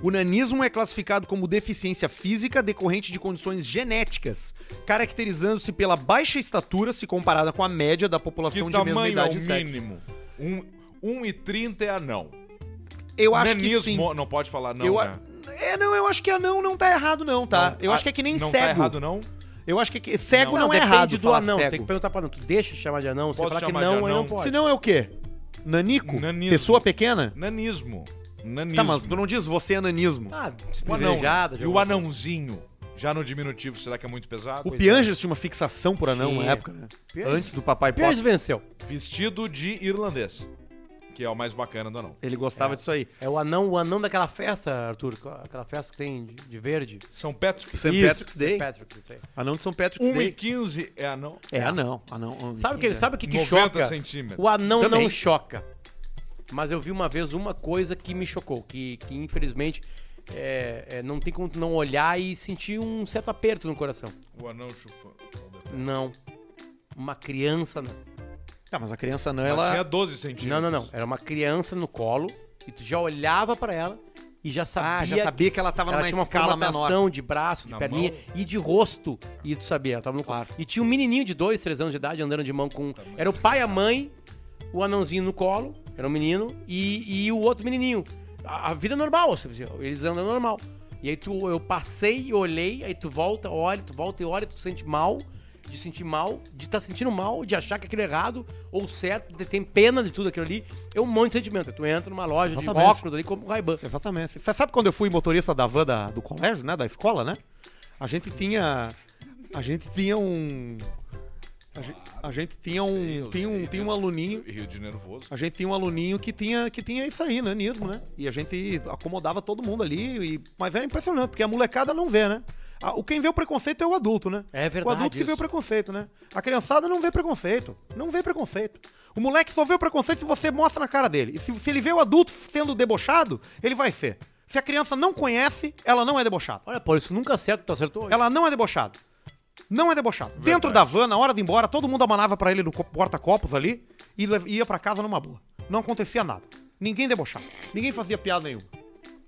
O nanismo é classificado como deficiência física decorrente de condições genéticas, caracterizando-se pela baixa estatura se comparada com a média da Que população de mesma tamanho é idade o e sexo. mínimo? Um, 1,30 é anão. Eu acho Nanismo, que sim. não pode falar não, eu, a- né? É, não, eu acho que anão não tá errado não, tá? Não, eu ah, acho que é que nem não cego. Tá errado, não? Eu acho que, é que cego não, Não, é depende errado do anão. cego. Tem que perguntar pra não. Tu deixa chamar de anão? Você falar que não, não pode. Se não é o quê? Nanico? Nanismo. Pessoa pequena? Nanismo. Nanismo. Tá, mas tu não diz você é nanismo. Ah, O anão. E o anãozinho? Já no diminutivo, será que é muito pesado? O Pianges tinha uma fixação por anão Tinha. na época, né? Pianges- Antes do Papai Pianges Potter. venceu. Vestido de irlandês. Que é o mais bacana do anão. Ele gostava disso aí. É o anão, o anão daquela festa, Arthur. Aquela festa que tem de, de verde. São Patrick. St. Isso, Patrick's Day. Isso aí. Anão de São Patrick's Day. 1,15 é anão. É anão. anão Sabe o que, sabe o que, que 90 choca? centímetros. O anão Também. não choca. Mas eu vi uma vez uma coisa que me chocou, que, que infelizmente é, é, não tem como tu não olhar e sentir um certo aperto no coração. O anão chupando. Não. Uma criança. Não, Tá, mas a criança anã, Ela tinha ela... 12 centímetros. não, não. não. Era uma criança no colo e tu já olhava pra ela e já sabia. Ah, já sabia que ela tava ela numa tinha uma escala menor. de braço, de Na perninha mão. e de rosto. E tu sabia, ela tava no colo. E tinha um menininho de dois, três anos de idade andando de mão com. Era o pai, a mãe, o anãozinho no colo, era um menino, e, e o outro menininho. A, a vida normal, ou seja, eles andam normal. E aí tu, eu passei e olhei, aí tu volta, olha, tu volta e olha, tu sente mal, de sentir mal, de estar sentindo mal, de achar que aquilo é errado ou certo, de ter pena de tudo aquilo ali. É um monte de sentimento. Tu entra numa loja de Exatamente. óculos ali como Ray-Ban. Exatamente. Você sabe quando eu fui motorista da van da- do colégio, né? Da escola, né? A gente tinha... A gente tinha um... A gente, a gente tinha um... tinha um, tinha um aluninho... Rio de Nervoso. A gente tinha um aluninho que tinha, que tinha isso aí, nanismo, né? E a gente acomodava todo mundo ali, e, mas era impressionante, porque a molecada não vê, né? Ah, O quem vê o preconceito é o adulto, né? É verdade O adulto que vê o isso. preconceito, né? A criançada não vê preconceito. Não vê preconceito. O moleque só vê o preconceito se você mostra na cara dele. E se, se ele vê o adulto sendo debochado, ele vai ser. Se a criança não conhece, ela não é debochada. Olha, Paulo, isso nunca acerta, tu acertou hoje. Ela não é debochada. Não é debochado. Dentro da van, na hora de ir embora, todo mundo amanava pra ele no co- porta-copos ali e ia pra casa numa boa. Não acontecia nada. Ninguém debochava. Ninguém fazia piada nenhuma.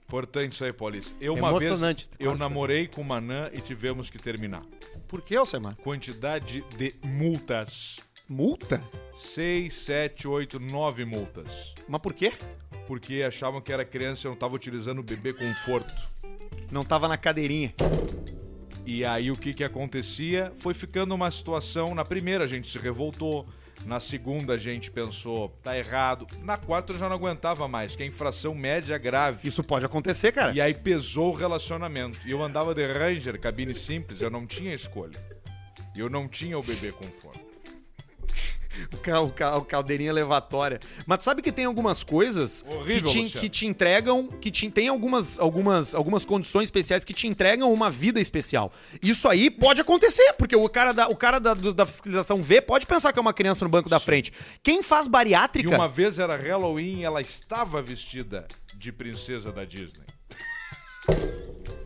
Importante isso aí, Paulista. Eu uma vez eu namorei com uma anã e tivemos que terminar. Por que, Alcemar? Quantidade de multas. Multa? 6, 7, 8, 9 multas. Mas por quê? Porque achavam que era criança e eu não tava utilizando o bebê conforto. Não tava na cadeirinha. E aí o que que acontecia? Foi ficando uma situação, na primeira a gente se revoltou, na segunda a gente pensou, tá errado, na quarta eu já não aguentava mais, que é infração média grave. Isso pode acontecer, cara. E aí pesou o relacionamento. E eu andava de Ranger, cabine simples, eu não tinha escolha. Eu não tinha o bebê conforto. O, ca, o, ca, o caldeirinha elevatória. Mas tu sabe que tem algumas coisas Horrível, que, te, que te entregam, que te, tem algumas, algumas, algumas condições especiais que te entregam uma vida especial. Isso aí pode acontecer, porque o cara da, o cara da, da fiscalização vê pode pensar que é uma criança no banco da frente. Quem faz E bariátrica. uma vez era Halloween e ela estava vestida de princesa da Disney.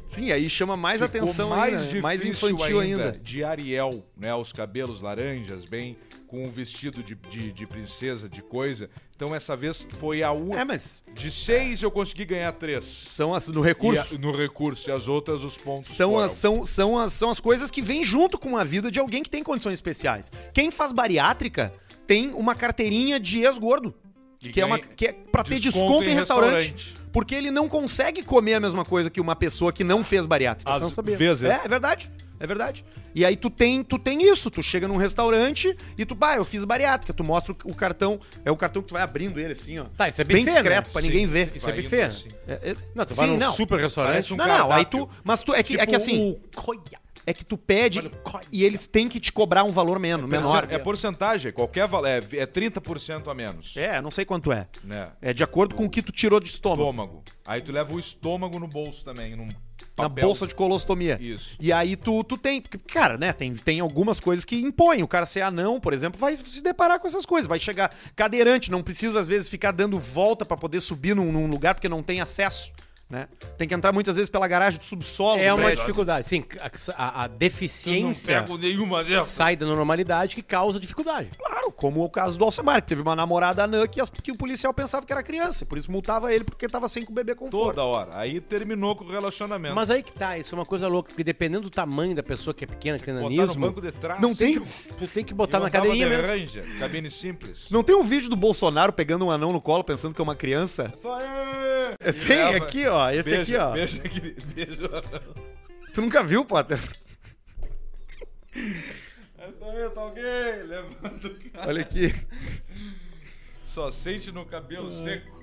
Sim, aí chama mais Ficou atenção mais ainda, difícil mais infantil ainda. De Ariel, né? Os cabelos laranjas, bem com o vestido de, de, de princesa, de coisa. Então essa vez foi a única. É, mas De seis eu consegui ganhar três. são as, no recurso. A- no recurso. E as outras, os pontos. São foram. as, são, são, as, são as coisas que vêm junto com a vida de alguém que tem condições especiais. Quem faz bariátrica tem uma carteirinha de ex-gordo. E Que é, uma, que é pra ter desconto desconto em em restaurante, restaurante. Porque ele não consegue comer a mesma coisa que uma pessoa que não fez bariátrica. Às não sabia. vezes. É, é verdade. É verdade. E aí tu tem, tu tem isso, tu chega num restaurante e tu, bah, eu fiz bariátrica, tu mostra o, o cartão, é o cartão que tu vai abrindo ele assim, ó. Tá, isso é bem buffet, discreto né? pra ninguém ver. Isso é Vai buffet. indo assim. É, é- Não, tu vai Sim, num não. super restaurante. Um não, não, aí tu, mas tu é que, é tipo que assim, o é que tu pede e eles têm que te cobrar um valor menos, menor. É porcentagem, qualquer valor. É, é 30% a menos. É, não sei quanto é. Né? É de acordo com o que tu tirou de estômago. Estômago. Aí tu leva o estômago no bolso também, num Na bolsa de colostomia. Isso. E aí tu, tu tem. Cara, né? Tem, tem algumas coisas que impõem. O cara ser anão, por exemplo, vai se deparar com essas coisas. Vai chegar cadeirante, não precisa, às vezes, ficar dando volta pra poder subir num, num lugar porque não tem acesso. Né? Tem que entrar muitas vezes pela garagem de subsolo. É do uma prédio. dificuldade. Sim, a, a- a Eu não deficiência pego nenhuma dessas. sai da normalidade que causa dificuldade. Claro, como o caso do Alcemar, que teve uma namorada anã que, as- que o policial pensava que era criança. Por isso multava ele porque tava sem com o bebê conforto. Toda hora. Aí terminou com o relacionamento. Mas aí que tá, isso é uma coisa louca, porque dependendo do tamanho da pessoa que é pequena, que tem Botar no nanismo, banco de trás. Não tem? tu tem que botar Eu na cadeirinha de mesmo. Ranger, cabine simples. Não tem um vídeo do Bolsonaro pegando um anão no colo pensando que é uma criança? Leva- aqui, ó. Esse Beija- aqui, ó. Beija aqui, beija. Tu nunca viu, Potter? Essa aí, tá ok? Levanta o cara. Olha aqui. Só sente no cabelo seco.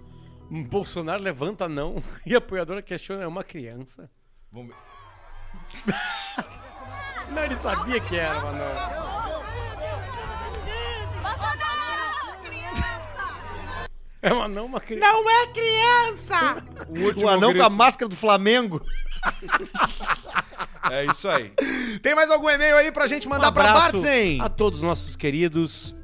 Um Bolsonaro levanta não e a apoiadora questiona, é uma criança. Vamos ver. Não, ele sabia que era, mano. É uma não, uma criança. Não é criança! O último O anão com a grito. máscara do Flamengo. É isso aí. Tem mais algum e-mail aí pra gente mandar pra Bartzen? a todos os nossos queridos,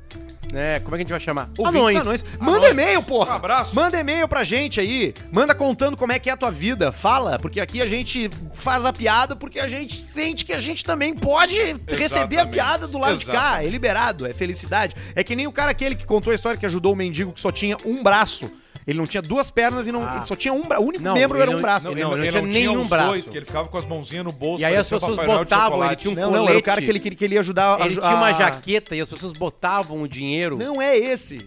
né, como é que a gente vai chamar? Ouvintes anões. Manda e-mail, porra. Um abraço. Manda e-mail pra gente aí. Manda contando como é que é a tua vida. Fala, porque aqui a gente faz a piada porque a gente sente que a gente também pode receber a piada do lado de cá. Exatamente. É liberado, é felicidade. É que nem o cara aquele que contou a história que ajudou o mendigo que só tinha um braço. Ele não tinha duas pernas e não, Ah. ele só tinha um braço. O único Não, membro ele era um não- braço. não, ele não tinha nenhum braço. Dois, que ele ficava com as mãozinhas no bolso. E aí as pessoas botavam, ele tinha um não, não, era o colete. cara que ele queria, que ele ia ajudar. Ele a- tinha uma jaqueta e as pessoas botavam o dinheiro. Não é esse.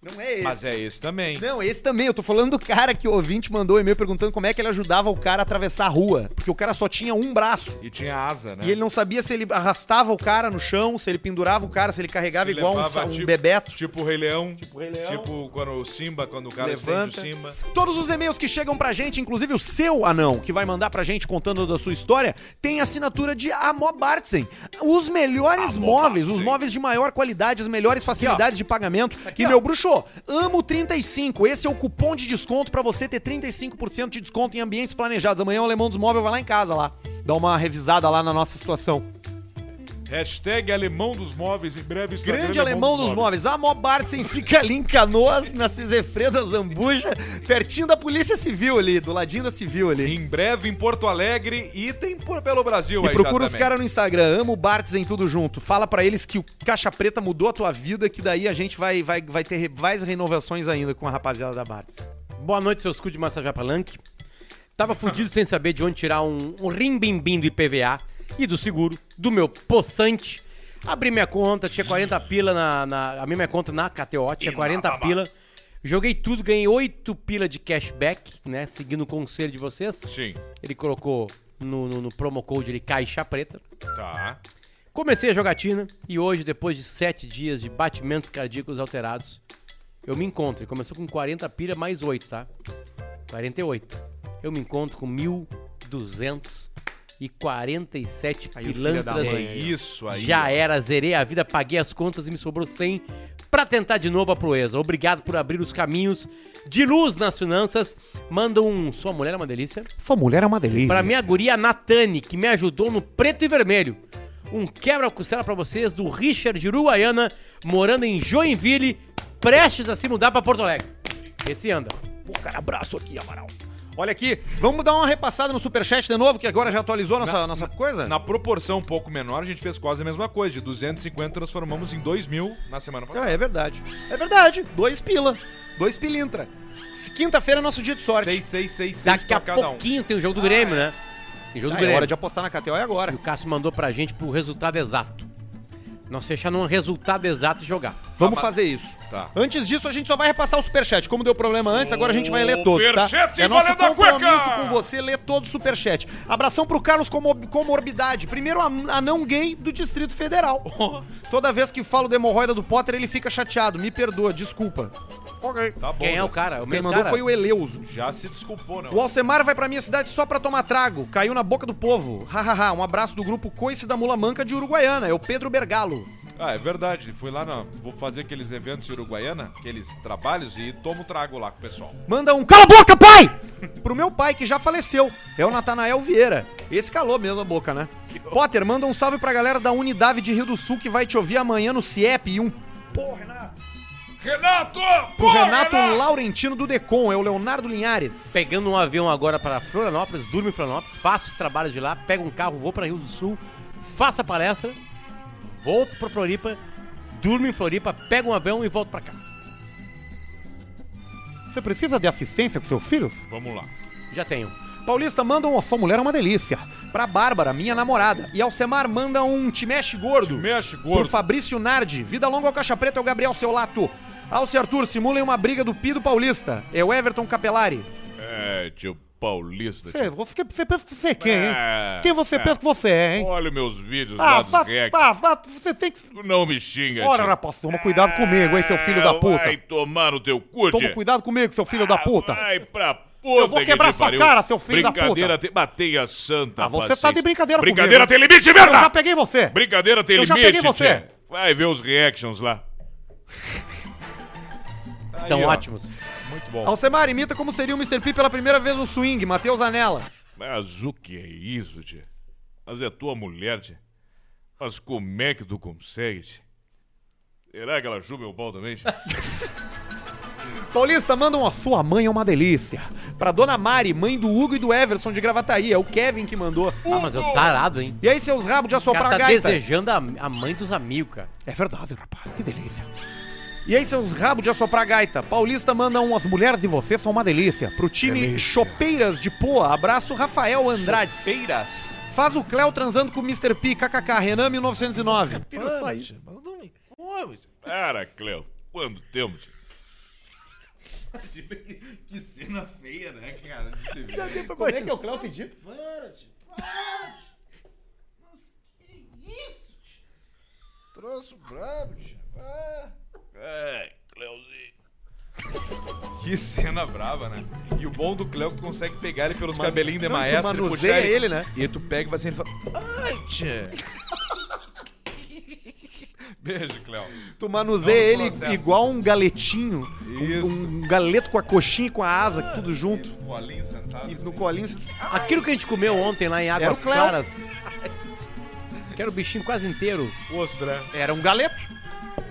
Não é esse. Mas é esse também. Não, esse também. Eu tô falando do cara que o ouvinte mandou um e-mail perguntando como é que ele ajudava o cara a atravessar a rua. Porque o cara só tinha um braço. E tinha asa, né? E ele não sabia se ele arrastava o cara no chão, se ele pendurava o cara, se ele carregava Se igual um, levava, um tipo- bebeto. Tipo o Rei Leão. Tipo o Rei Leão. Tipo quando o Simba, quando o cara Levanta. o Simba. Todos os e-mails que chegam pra gente, inclusive o seu anão, que vai mandar pra gente contando da sua história, tem assinatura de Amo Bartzen. Os melhores móveis, os móveis de maior qualidade, as melhores facilidades de pagamento. e, meu bruxo, amo 35. Esse é o cupom de desconto pra você ter 35% de desconto em ambientes planejados. Amanhã o Alemão dos Móveis vai lá em casa lá. dar uma revisada lá na nossa situação. Hashtag alemão dos móveis, em breve Instagram Grande alemão dos móveis. A Mobartsen fica ali em Canoas, na Cisefreda Zambuja, pertinho da Polícia Civil ali, do ladinho da Civil ali. Em breve em Porto Alegre e tem por pelo Brasil E aí procura já os caras no Instagram, amo Bartzen tudo junto. Fala pra eles que o Caixa Preta mudou a tua vida, que daí a gente vai, vai, vai ter mais renovações ainda com a rapaziada da Bartzen. Boa noite, seus cu de massajar palanque. Tava fudido sem saber de onde tirar um, um rimbimbim do IPVA e do seguro, do meu poçante. Abri minha conta, tinha 40 pila na, na. Abri minha conta na KTO, tinha 40 pila. Joguei tudo, ganhei 8 pila de cashback, né? Seguindo o conselho de vocês. Sim, Ele colocou no, no, no promo code ele caixa preta. tá. Comecei a jogatina e hoje, depois de 7 dias de batimentos cardíacos alterados, eu me encontro. Ele começou com 40 pila mais 8, tá? 48. Eu me encontro com 1.247 Aí o filho da pilantras. É isso aí. Já ó. era, zerei a vida, paguei as contas e me sobrou 100 pra tentar de novo a proeza. Obrigado por abrir os caminhos de luz nas finanças. Manda um Sua Mulher é uma Delícia. Sua mulher é uma delícia. Pra minha guria Natane, que me ajudou no preto e vermelho. Um quebra-costela pra vocês do Richard de Uruguaiana, morando em Joinville, prestes a se mudar pra Porto Alegre. Esse anda. Pô, cara, abraço aqui, Amaral. Olha aqui, vamos dar uma repassada no Superchat de novo, que agora já atualizou nossa, nossa coisa? Na proporção um pouco menor, a gente fez quase a mesma coisa. De 250 transformamos em 2 mil na semana passada. Ah, é verdade. É verdade. Dois pila. Dois pilintra. Quinta-feira é nosso dia de sorte. 6, 6, 6, 6 Daqui pra a cada um. pouquinho tem o jogo do Grêmio, né? Tem jogo Ah, do é Grêmio. hora de apostar na KTO é E agora. o Cássio mandou pra gente pro resultado exato. Nós fechar num resultado exato e jogar. Vamos mas- fazer isso. Tá. Antes disso, a gente só vai repassar o superchat. Como deu problema antes, agora a gente vai ler todos, tá? Superchat É nosso valendo a cueca! compromisso com você ler todo o superchat. Abração pro Carlos Comor- Comorbidade. Primeiro a- anão gay do Distrito Federal. Toda vez que falo da hemorroida do Potter, ele fica chateado. Me perdoa, desculpa. Ok. Tá bom. Quem é o cara? O Quem mesmo mandou cara? foi o Eleuso. Já se desculpou, não. O Alcemar vai pra minha cidade só pra tomar trago. Caiu na boca do povo. Hahaha. um abraço do grupo Coice da Mula Manca de Uruguaiana. É o Pedro Bergalo. Ah, é verdade. Fui lá na. Vou fazer aqueles eventos em Uruguaiana, aqueles trabalhos, e tomo trago lá com o pessoal. Manda um cala a boca, pai! Pro meu pai, que já faleceu. É o Natanael Vieira. Esse calou mesmo a boca, né? Potter, manda um salve pra galera da Unidade de Rio do Sul que vai te ouvir amanhã no CIEP e um Renato! pro Renato Laurentino do Decon, é o Leonardo Linhares. Pegando um avião agora para Florianópolis, durmo em Florianópolis, faço os trabalhos de lá, pego um carro, vou para Rio do Sul, faço a palestra, volto para Floripa, durmo em Floripa, pego um avião e volto para cá. Você precisa de assistência com seus filhos? Vamos lá. Já tenho. Paulista manda um Sua Mulher é uma Delícia. Pra Bárbara, minha namorada. E Alcemar manda um Te Mexe Gordo. Mexe, Por gordo. Fabrício Nardi. Vida longa ao Caixa Preta é o Gabriel Seulato. Alce Arthur, simulem uma briga do Pido Paulista. É o Everton Capelari. É, tio Paulista. Você, você, você pensa que você é quem, hein? É, Quem você é. pensa que você é, hein? Olha meus vídeos Ah, lá dos pá, vá, você tem que... Não me xinga, Ora, tio. rapaz, toma cuidado comigo, hein, seu filho da puta. Vai tomar no teu cu, Toma cuidado comigo, seu filho da Ah, puta. Vai pra puta Eu vou que quebrar te sua pariu. cara, seu filho da puta. Brincadeira te... Bateia santa, Ah, você paciência. tá de brincadeira comigo, Brincadeira tem limite, Eu merda! já peguei você. Brincadeira tem Eu já limite, peguei você. tchê. Vai ver os reactions lá. Estão Aí, ó. ótimos. Muito bom. Alcemar, imita como seria o Mr. P pela primeira vez no swing, Matheus Anela. Mas o que é isso, tia? Mas é tua mulher, tia. Mas como é que tu consegue, tia? Será que ela chupa meu pau também, tia? Paulista, manda uma sua mãe é uma delícia. Pra dona Mari, mãe do Hugo e do Everson de Gravataí. É o Kevin que mandou. Ah, mas eu tarado, hein? E aí, seus rabos de O assoprar cara tá gaita? desejando a, a mãe dos amigos, cara. É verdade, rapaz, que delícia. E aí, seus rabos de assoprar gaita? Paulista manda um As mulheres de você são uma delícia. Pro time Chopeiras de Poa, abraço Rafael Andrade. Peiras. Faz o Cléo transando com o Mr. P, kkk, Renan 1909. Para, Cleo. Quando temos? Que cena feia, né, cara? De se ver. Como é que é o Cléo pediu? Para, tio. Para, tio. Mas que isso, tio? Troço brabo, tio. Ah. Cleozinho. Que cena brava, né? E o bom do Cleo é que tu consegue pegar ele pelos cabelinhos de Não, tu maestro e manuseia puxar ele, né? E tu pega e vai assim e fala... Ai, tchê. Beijo, Cléo. Tu manuseia ele processo. igual um galetinho. Isso. Um, um galeto com a coxinha e com a asa, tudo junto. Colinho sentado. E no colinho. Aquilo que a gente comeu ontem lá em Era Águas. Claras. Que era o bichinho quase inteiro. Ostra. Era um galeto.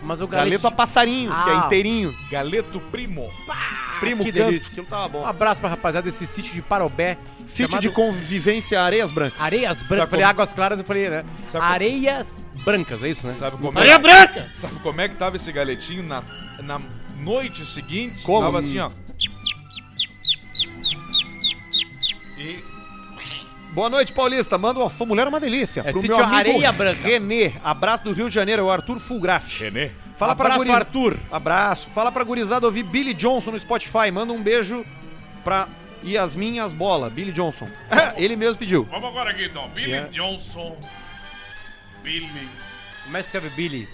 Mas o Galeto, galeto. a passarinho, que é Ah. inteirinho. Galeto primo. Primo que canto. delícia. Aquilo tava bom. Um abraço pra rapaziada desse sítio de Parobé. Sítio chamado de convivência Areias Brancas. Areias Brancas. Eu falei como- Águas Claras, eu falei, né? Sabe como- Areias Brancas, é isso, né? Sabe como Areia é? branca! Sabe como é que tava esse galetinho na, na noite seguinte? Como? Tava assim, ó. E Boa noite, Paulista. Manda uma. Mulher é uma delícia. É Pro meu amigo Areia Branca. Renê. Abraço do Rio de Janeiro, é o Arthur Fulgraf. René. Fala pra Abraço, guriz- Arthur. Abraço. Fala pra gurizada ouvir Billy Johnson no Spotify. Manda um beijo pra Yasmin as bola. Billy Johnson. Ele mesmo pediu. Vamos agora aqui então. Billy Yeah. Johnson. Billy Como é que escreve Billy?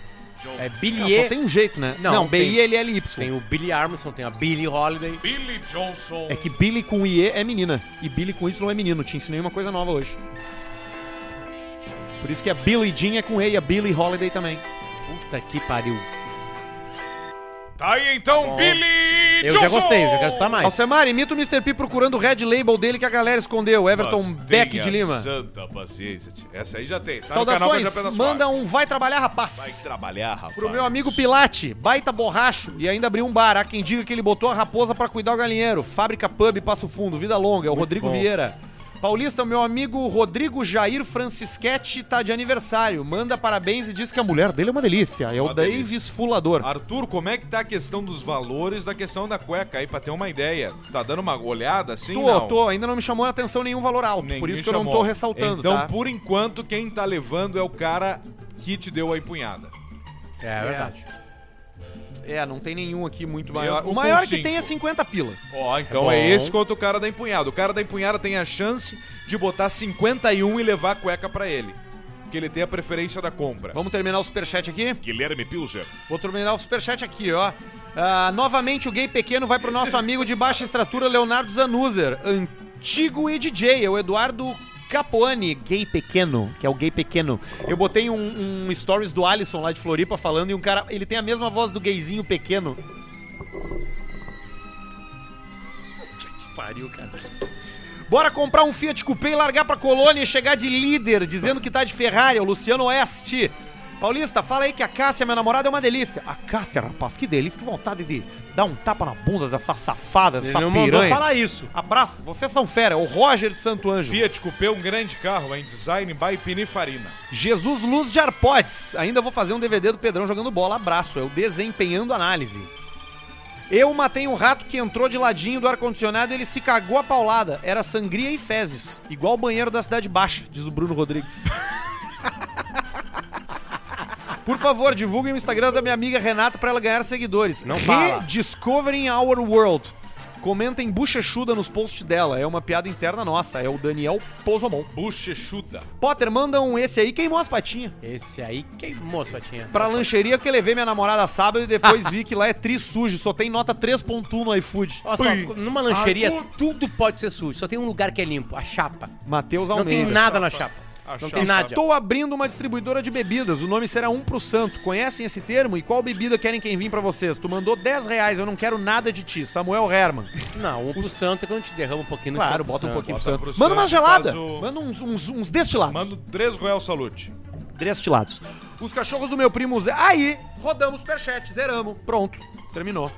É Ah, Billy só tem um jeito, né? Não, Não, B-I-L-L-Y. Tem o Billy Armstrong, tem a Billy Holiday. Billy Johnson. É que Billy com IE é menina. E Billy com Y é menino. Te ensinei uma coisa nova hoje. Por isso que a Billy Jean é com E e a Billy Holiday também. Puta que pariu. Tá aí então, Billy Eu Johnson. já gostei, eu já quero escutar mais. Alcemar, imita o Mr. P procurando o red label dele que a galera escondeu. Everton Mas Beck de Lima. Santa paciência. tia. Essa aí já tem. Sai no canal Saudações, apenas manda um vai trabalhar, rapaz. Vai trabalhar, rapaz. Pro meu amigo Pilate, baita borracho e ainda abriu um bar. Há quem diga que ele botou a raposa pra cuidar o galinheiro. Fábrica Pub, Passo Fundo, vida longa. É o Rodrigo bom. Vieira. Paulista, meu amigo Rodrigo Jair Francischetti tá de aniversário. Manda parabéns e diz que a mulher dele é uma delícia. É o Uma Davis delícia. Fulador. Arthur, como é que tá a questão dos valores da questão da cueca aí, pra ter uma ideia? Tu tá dando uma olhada assim? tô, não? tô. Ainda não me chamou a atenção nenhum valor alto. por isso que eu não tô ressaltando, Então, tá? por enquanto, quem tá levando é o cara que te deu a empunhada. É, verdade. É, não tem nenhum aqui muito Mesmo maior. O com maior que cinco. tem é 50 pila. Ó, então bom. é esse contra o cara da empunhada. O cara da empunhada tem a chance de botar 51 e levar a cueca pra ele. Porque ele tem a preferência da compra. Vamos terminar o superchat aqui? Guilherme Pilser. Vou terminar o superchat aqui, ó. Ah, novamente o gay pequeno vai pro nosso amigo de baixa estatura, Leonardo Zanuzer. Antigo e DJ, é o Eduardo Capoani, gay pequeno, que é o gay pequeno. Eu botei um, um stories do Alisson lá de Floripa falando e um cara, ele tem a mesma voz do gayzinho pequeno. Que pariu, cara. Bora comprar um Fiat Coupé e largar pra colônia e chegar de líder, dizendo que tá de Ferrari, o Luciano Oeste. Paulista, fala aí que a Cássia, minha namorada, é uma delícia. A Cássia, rapaz, que delícia, que vontade de dar um tapa na bunda dessa safada, Ele dessa não mandou piranha. falar isso. Abraço, vocês são fera. O Roger de Santo Anjo. Fiat Coupé, um grande carro em design by Pininfarina. Jesus Luz de Arpotes. Ainda vou fazer um DVD do Pedrão jogando bola. Abraço. É o Desempenhando Análise. Eu matei um rato que entrou de ladinho do ar-condicionado e ele se cagou a paulada. Era sangria e fezes. Igual o banheiro da Cidade Baixa, diz o Bruno Rodrigues. Por favor, divulguem o Instagram da minha amiga Renata pra ela ganhar seguidores. Não fala. Rediscovering Our World. Comentem bochechuda nos posts dela. É uma piada interna nossa. É o Daniel Pozomon. Bochechuda. Potter, manda um esse aí, queimou as patinhas. Esse aí queimou as patinhas. Pra lancheria que eu levei minha namorada sábado e depois vi que lá é tri sujo, só tem nota 3.1 no iFood. Olha só, numa lancheria tudo pode ser sujo. Só tem um lugar que é limpo, a chapa. Matheus Não Almeida. tem nada na chapa. A Não chapa. tem nada. Estou abrindo uma distribuidora de bebidas, o nome será um pro santo. Conhecem esse termo? E qual bebida querem que envie pra vocês? Tu mandou 10 reais, eu não quero nada de ti. Samuel Herman. Não, um pro santo é quando te derrama um pouquinho no Claro, bota um pouquinho pro santo. pro Manda uma gelada. o- Manda uns, uns, uns destilados. Mando 3 Royal Salute. Destilados. Os cachorros do meu primo Zé. Aí, rodamos o superchat, zeramos. Pronto, terminou.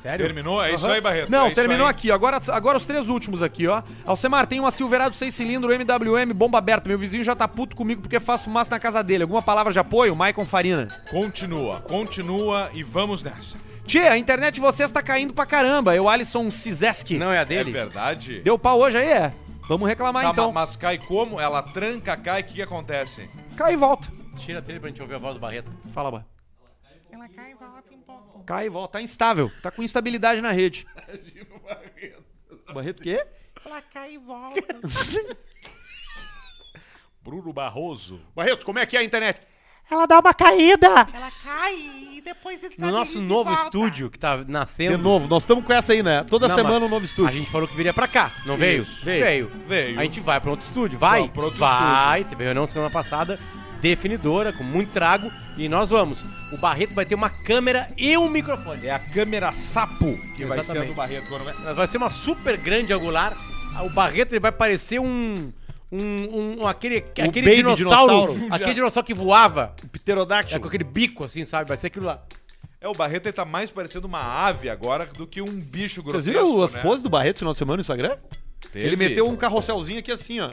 Sério? Terminou? É isso Aham. aí, Barreto. Não, é isso terminou aí. aqui. Agora, agora os três últimos aqui, ó. Alcemar, tem uma Silverado 6 cilindro MWM bomba aberta. Meu vizinho já tá puto comigo porque faz fumaça na casa dele. Alguma palavra de apoio? Maicon Farina. Continua, continua e vamos nessa. Tchê, a internet de vocês tá caindo pra caramba. Eu, Alisson Cizeski. Não é a É dele? verdade? Deu pau hoje aí, é? Vamos reclamar Tá, então. ma- Mas cai como? Ela tranca, cai, o que, que acontece? Cai e volta. Tira a trilha pra gente ouvir a voz do Barreto. Fala, Barreto. Ela cai e volta um pouco. Cai e volta. Tá instável. Tá com instabilidade na rede. Barreto o quê? Ela cai e volta. Bruno Barroso. Barreto, como é que é a internet? Ela dá uma caída. Ela cai e depois ele No nosso novo estúdio que tá nascendo. De novo, nós estamos com essa aí, né? Toda Não, semana um novo estúdio. A gente falou que viria pra cá, não veio? Isso, veio. Veio. Veio. A gente vai pra outro estúdio, vai? Vamos pra outro vai. Teve reunião semana passada. Definidora, com muito trago, e nós vamos. O Barreto vai ter uma câmera e um microfone. É a câmera sapo que vai ser a do Barreto. Quando vai... Ser uma super grande angular. O Barreto ele vai parecer um. Um, um- aquele aquele baby dinossauro, dinossauro. aquele dinossauro que voava, é, Pterodáctilo. com aquele bico assim, sabe? Vai ser aquilo lá. É, o Barreto ele tá mais parecendo uma ave agora do que um bicho Vocês grotesco, viram as né? poses do Barreto no final de semana no Instagram? Teve. Ele meteu um carrosselzinho aqui assim, ó.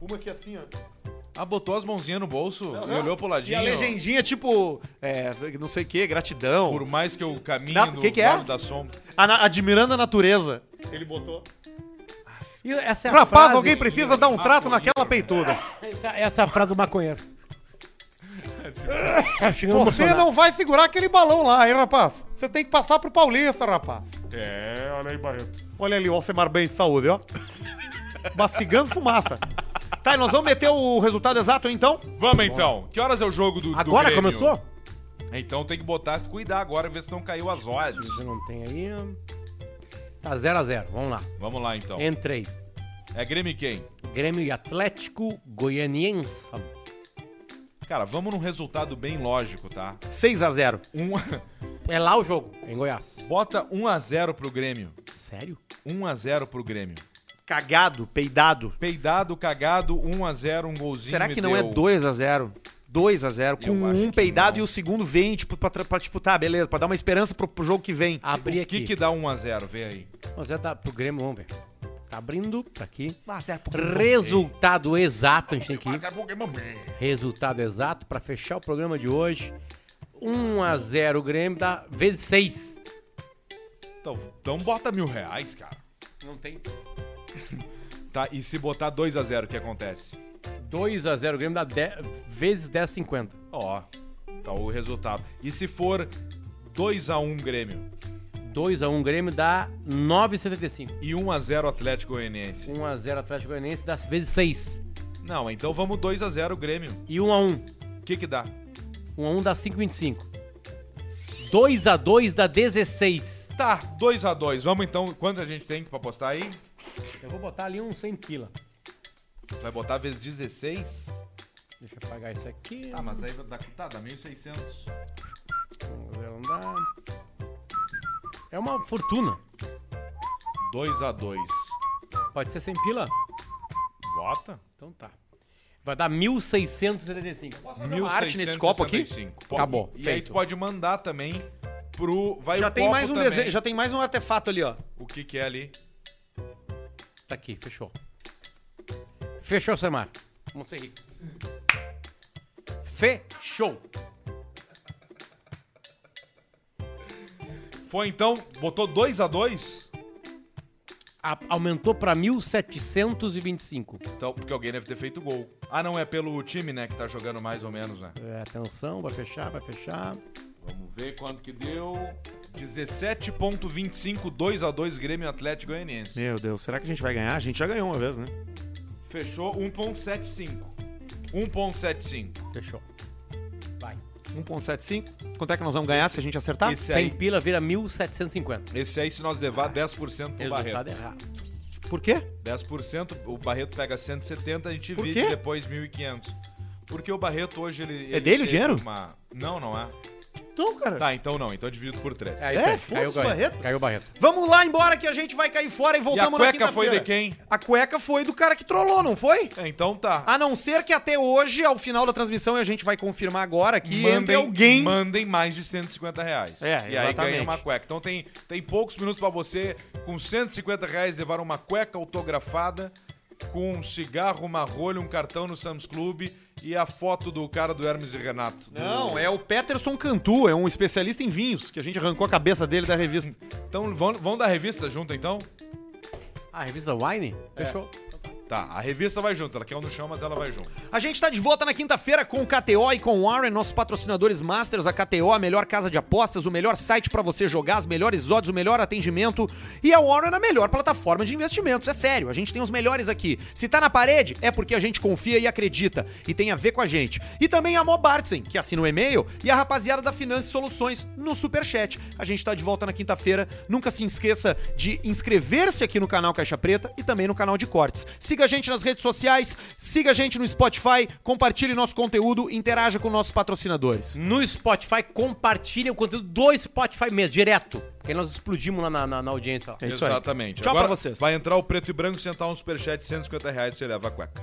Uma aqui assim, ó. Ah, botou as mãozinhas no bolso e olhou pro E ladinho. a legendinha, tipo, é, não sei o que, gratidão. Por mais que eu caminhe Não, no que que é? Vale da Sombra. Ana- admirando a natureza. Ele botou. E essa é a Rapaz, frase, alguém precisa dar um trato naquela peituda. Essa, essa é a frase do maconheiro. Você emocionado. não vai segurar aquele balão lá, hein, rapaz? Você tem que passar pro Paulista, rapaz. É, olha aí, Barreto. Olha ali, o Alcemar bem de saúde, ó. Mastigando fumaça. Tá, e nós vamos meter o resultado exato, então? Vamos então. Que horas é o jogo do, do Agora Grêmio? começou? Então tem que botar, cuidar agora, ver se não caiu as odds. Você não tem aí. Tá 0x0. Vamos lá. Vamos lá então. Entrei. É Grêmio e quem? Grêmio e Atlético Goianiense. Cara, vamos num resultado bem lógico, tá? 6x0. Um, É lá o jogo, em Goiás. bota 1x0 pro Grêmio. Sério? 1x0 pro Grêmio. Cagado, peidado. Peidado, cagado, 1x0, um golzinho. Será que não é deu. 2x0? 2x0, com Eu acho um que peidado não. e o segundo vem, tipo, pra, pra, tipo, tá, beleza, pra dar uma esperança pro, pro jogo que vem. Abri O aqui. que que dá 1x0? Vê aí. Mas já tá pro Grêmio, vamos ver. Tá abrindo, tá aqui. 1x0 pro Resultado exato, a gente tem que ir. Resultado exato pra fechar o programa de hoje. 1 a 0 Grêmio dá vezes 6. Então, então bota mil reais, cara. Não tem. Tá, e se botar 2x0, o que acontece? 2 a 0 Grêmio dá 10, vezes 10,50. Ó, tá o resultado. E se for 2x1 Grêmio 2 a 1 Grêmio dá 9,75. e 1x0 Atlético Goianiense? 1 a 0 Atlético Goianiense dá vezes 6. Não, então vamos 2x0 Grêmio. E 1 a 1. O que que dá? 1 a 1 dá 5,25. 2 a 2 dá 16. Tá, 2x2. Vamos então, quanto a gente tem pra postar aí? Eu vou botar ali um 100 pila. Vai botar vezes 16? Deixa eu pagar isso aqui. Tá, mas aí vai dar, tá, dá 1.600. Vamos ver, não dá. É uma fortuna. 2x2. Pode ser 100 pila? Bota. Então tá. Vai dar 1.675. uma arte nesse copo aqui? 1165. Acabou, E aí feito. tu pode mandar também pro... Vai Já o tem mais um também. desenho, já tem mais um artefato ali, ó. O que que é ali? Tá aqui, fechou. Fechou, Semar. Vamos ser rico. Fechou. Foi então, botou 2x2? A- aumentou pra 1.725. Então, porque alguém deve ter feito gol. Ah, não, é pelo time, né, que tá jogando mais ou menos, né? É, atenção, vai fechar, vai fechar. Vamos ver quanto que deu. 17.25, 2x2 Grêmio Atlético Goianiense. Meu Deus, será que a gente vai ganhar? A gente já ganhou uma vez, né? Fechou 1.75. 1.75. Fechou. Vai. 1.75. Quanto é que nós vamos ganhar se a gente acertar? Esse 100 aí, pila vira 1.750. esse aí, se nós levar 10% pro Resultado Barreto. errado. Por quê? 10%, o Barreto pega 170, a gente Por divide quê? depois 1.500. Porque o Barreto hoje ele. ele É dele o teve dinheiro? uma- Não, não é. Então, cara. Tá, então não. Então dividido por 3. É, É, isso aí. foda-se Caiu o Barreto. Caiu o Barreto. Vamos lá embora que a gente vai cair fora e E a voltamos na cueca foi de quem? A cueca foi do cara que trollou, não foi? É, então tá. A não ser que até hoje, ao final da transmissão, e a gente vai confirmar agora que entre alguém... mandem mais de 150 reais. É, E aí exatamente. ganha uma cueca. Então tem, tem poucos minutos pra você, com 150 reais, levar uma cueca autografada, com um cigarro, uma rolha, um cartão no Sam's Club e a foto do cara do Hermes e Renato. Do- Não, é o Peterson Cantu, é um especialista em vinhos, que a gente arrancou a cabeça dele da revista. Então vão, vão dar revista junto, então? Ah, a revista Wine? É. Tá, a revista vai junto. Ela quer um no chão, mas ela vai junto. A gente tá de volta na quinta-feira com o KTO e com o Warren, nossos patrocinadores masters. A KTO, a melhor casa de apostas, o melhor site pra você jogar, as melhores odds, o melhor atendimento. E a Warren, a melhor plataforma de investimentos. É sério, a gente tem os melhores aqui. Se tá na parede, é porque a gente confia e acredita. E tem a ver com a gente. E também a Mobartsen, que assina o e-mail, e a rapaziada da Finanças Soluções no Superchat. A gente tá de volta na quinta-feira. Nunca se esqueça de inscrever-se aqui no canal Caixa Preta e também no canal de cortes. Siga Siga a gente nas redes sociais, siga a gente no Spotify, compartilhe nosso conteúdo, interaja com nossos patrocinadores. No Spotify, compartilhem o conteúdo do Spotify mesmo, direto. Porque nós explodimos lá na, na- na audiência. Lá. É isso aí. Exatamente. Tchau Agora pra vocês. Vai entrar o preto e branco, sentar um superchat de 150 reais e você leva a cueca.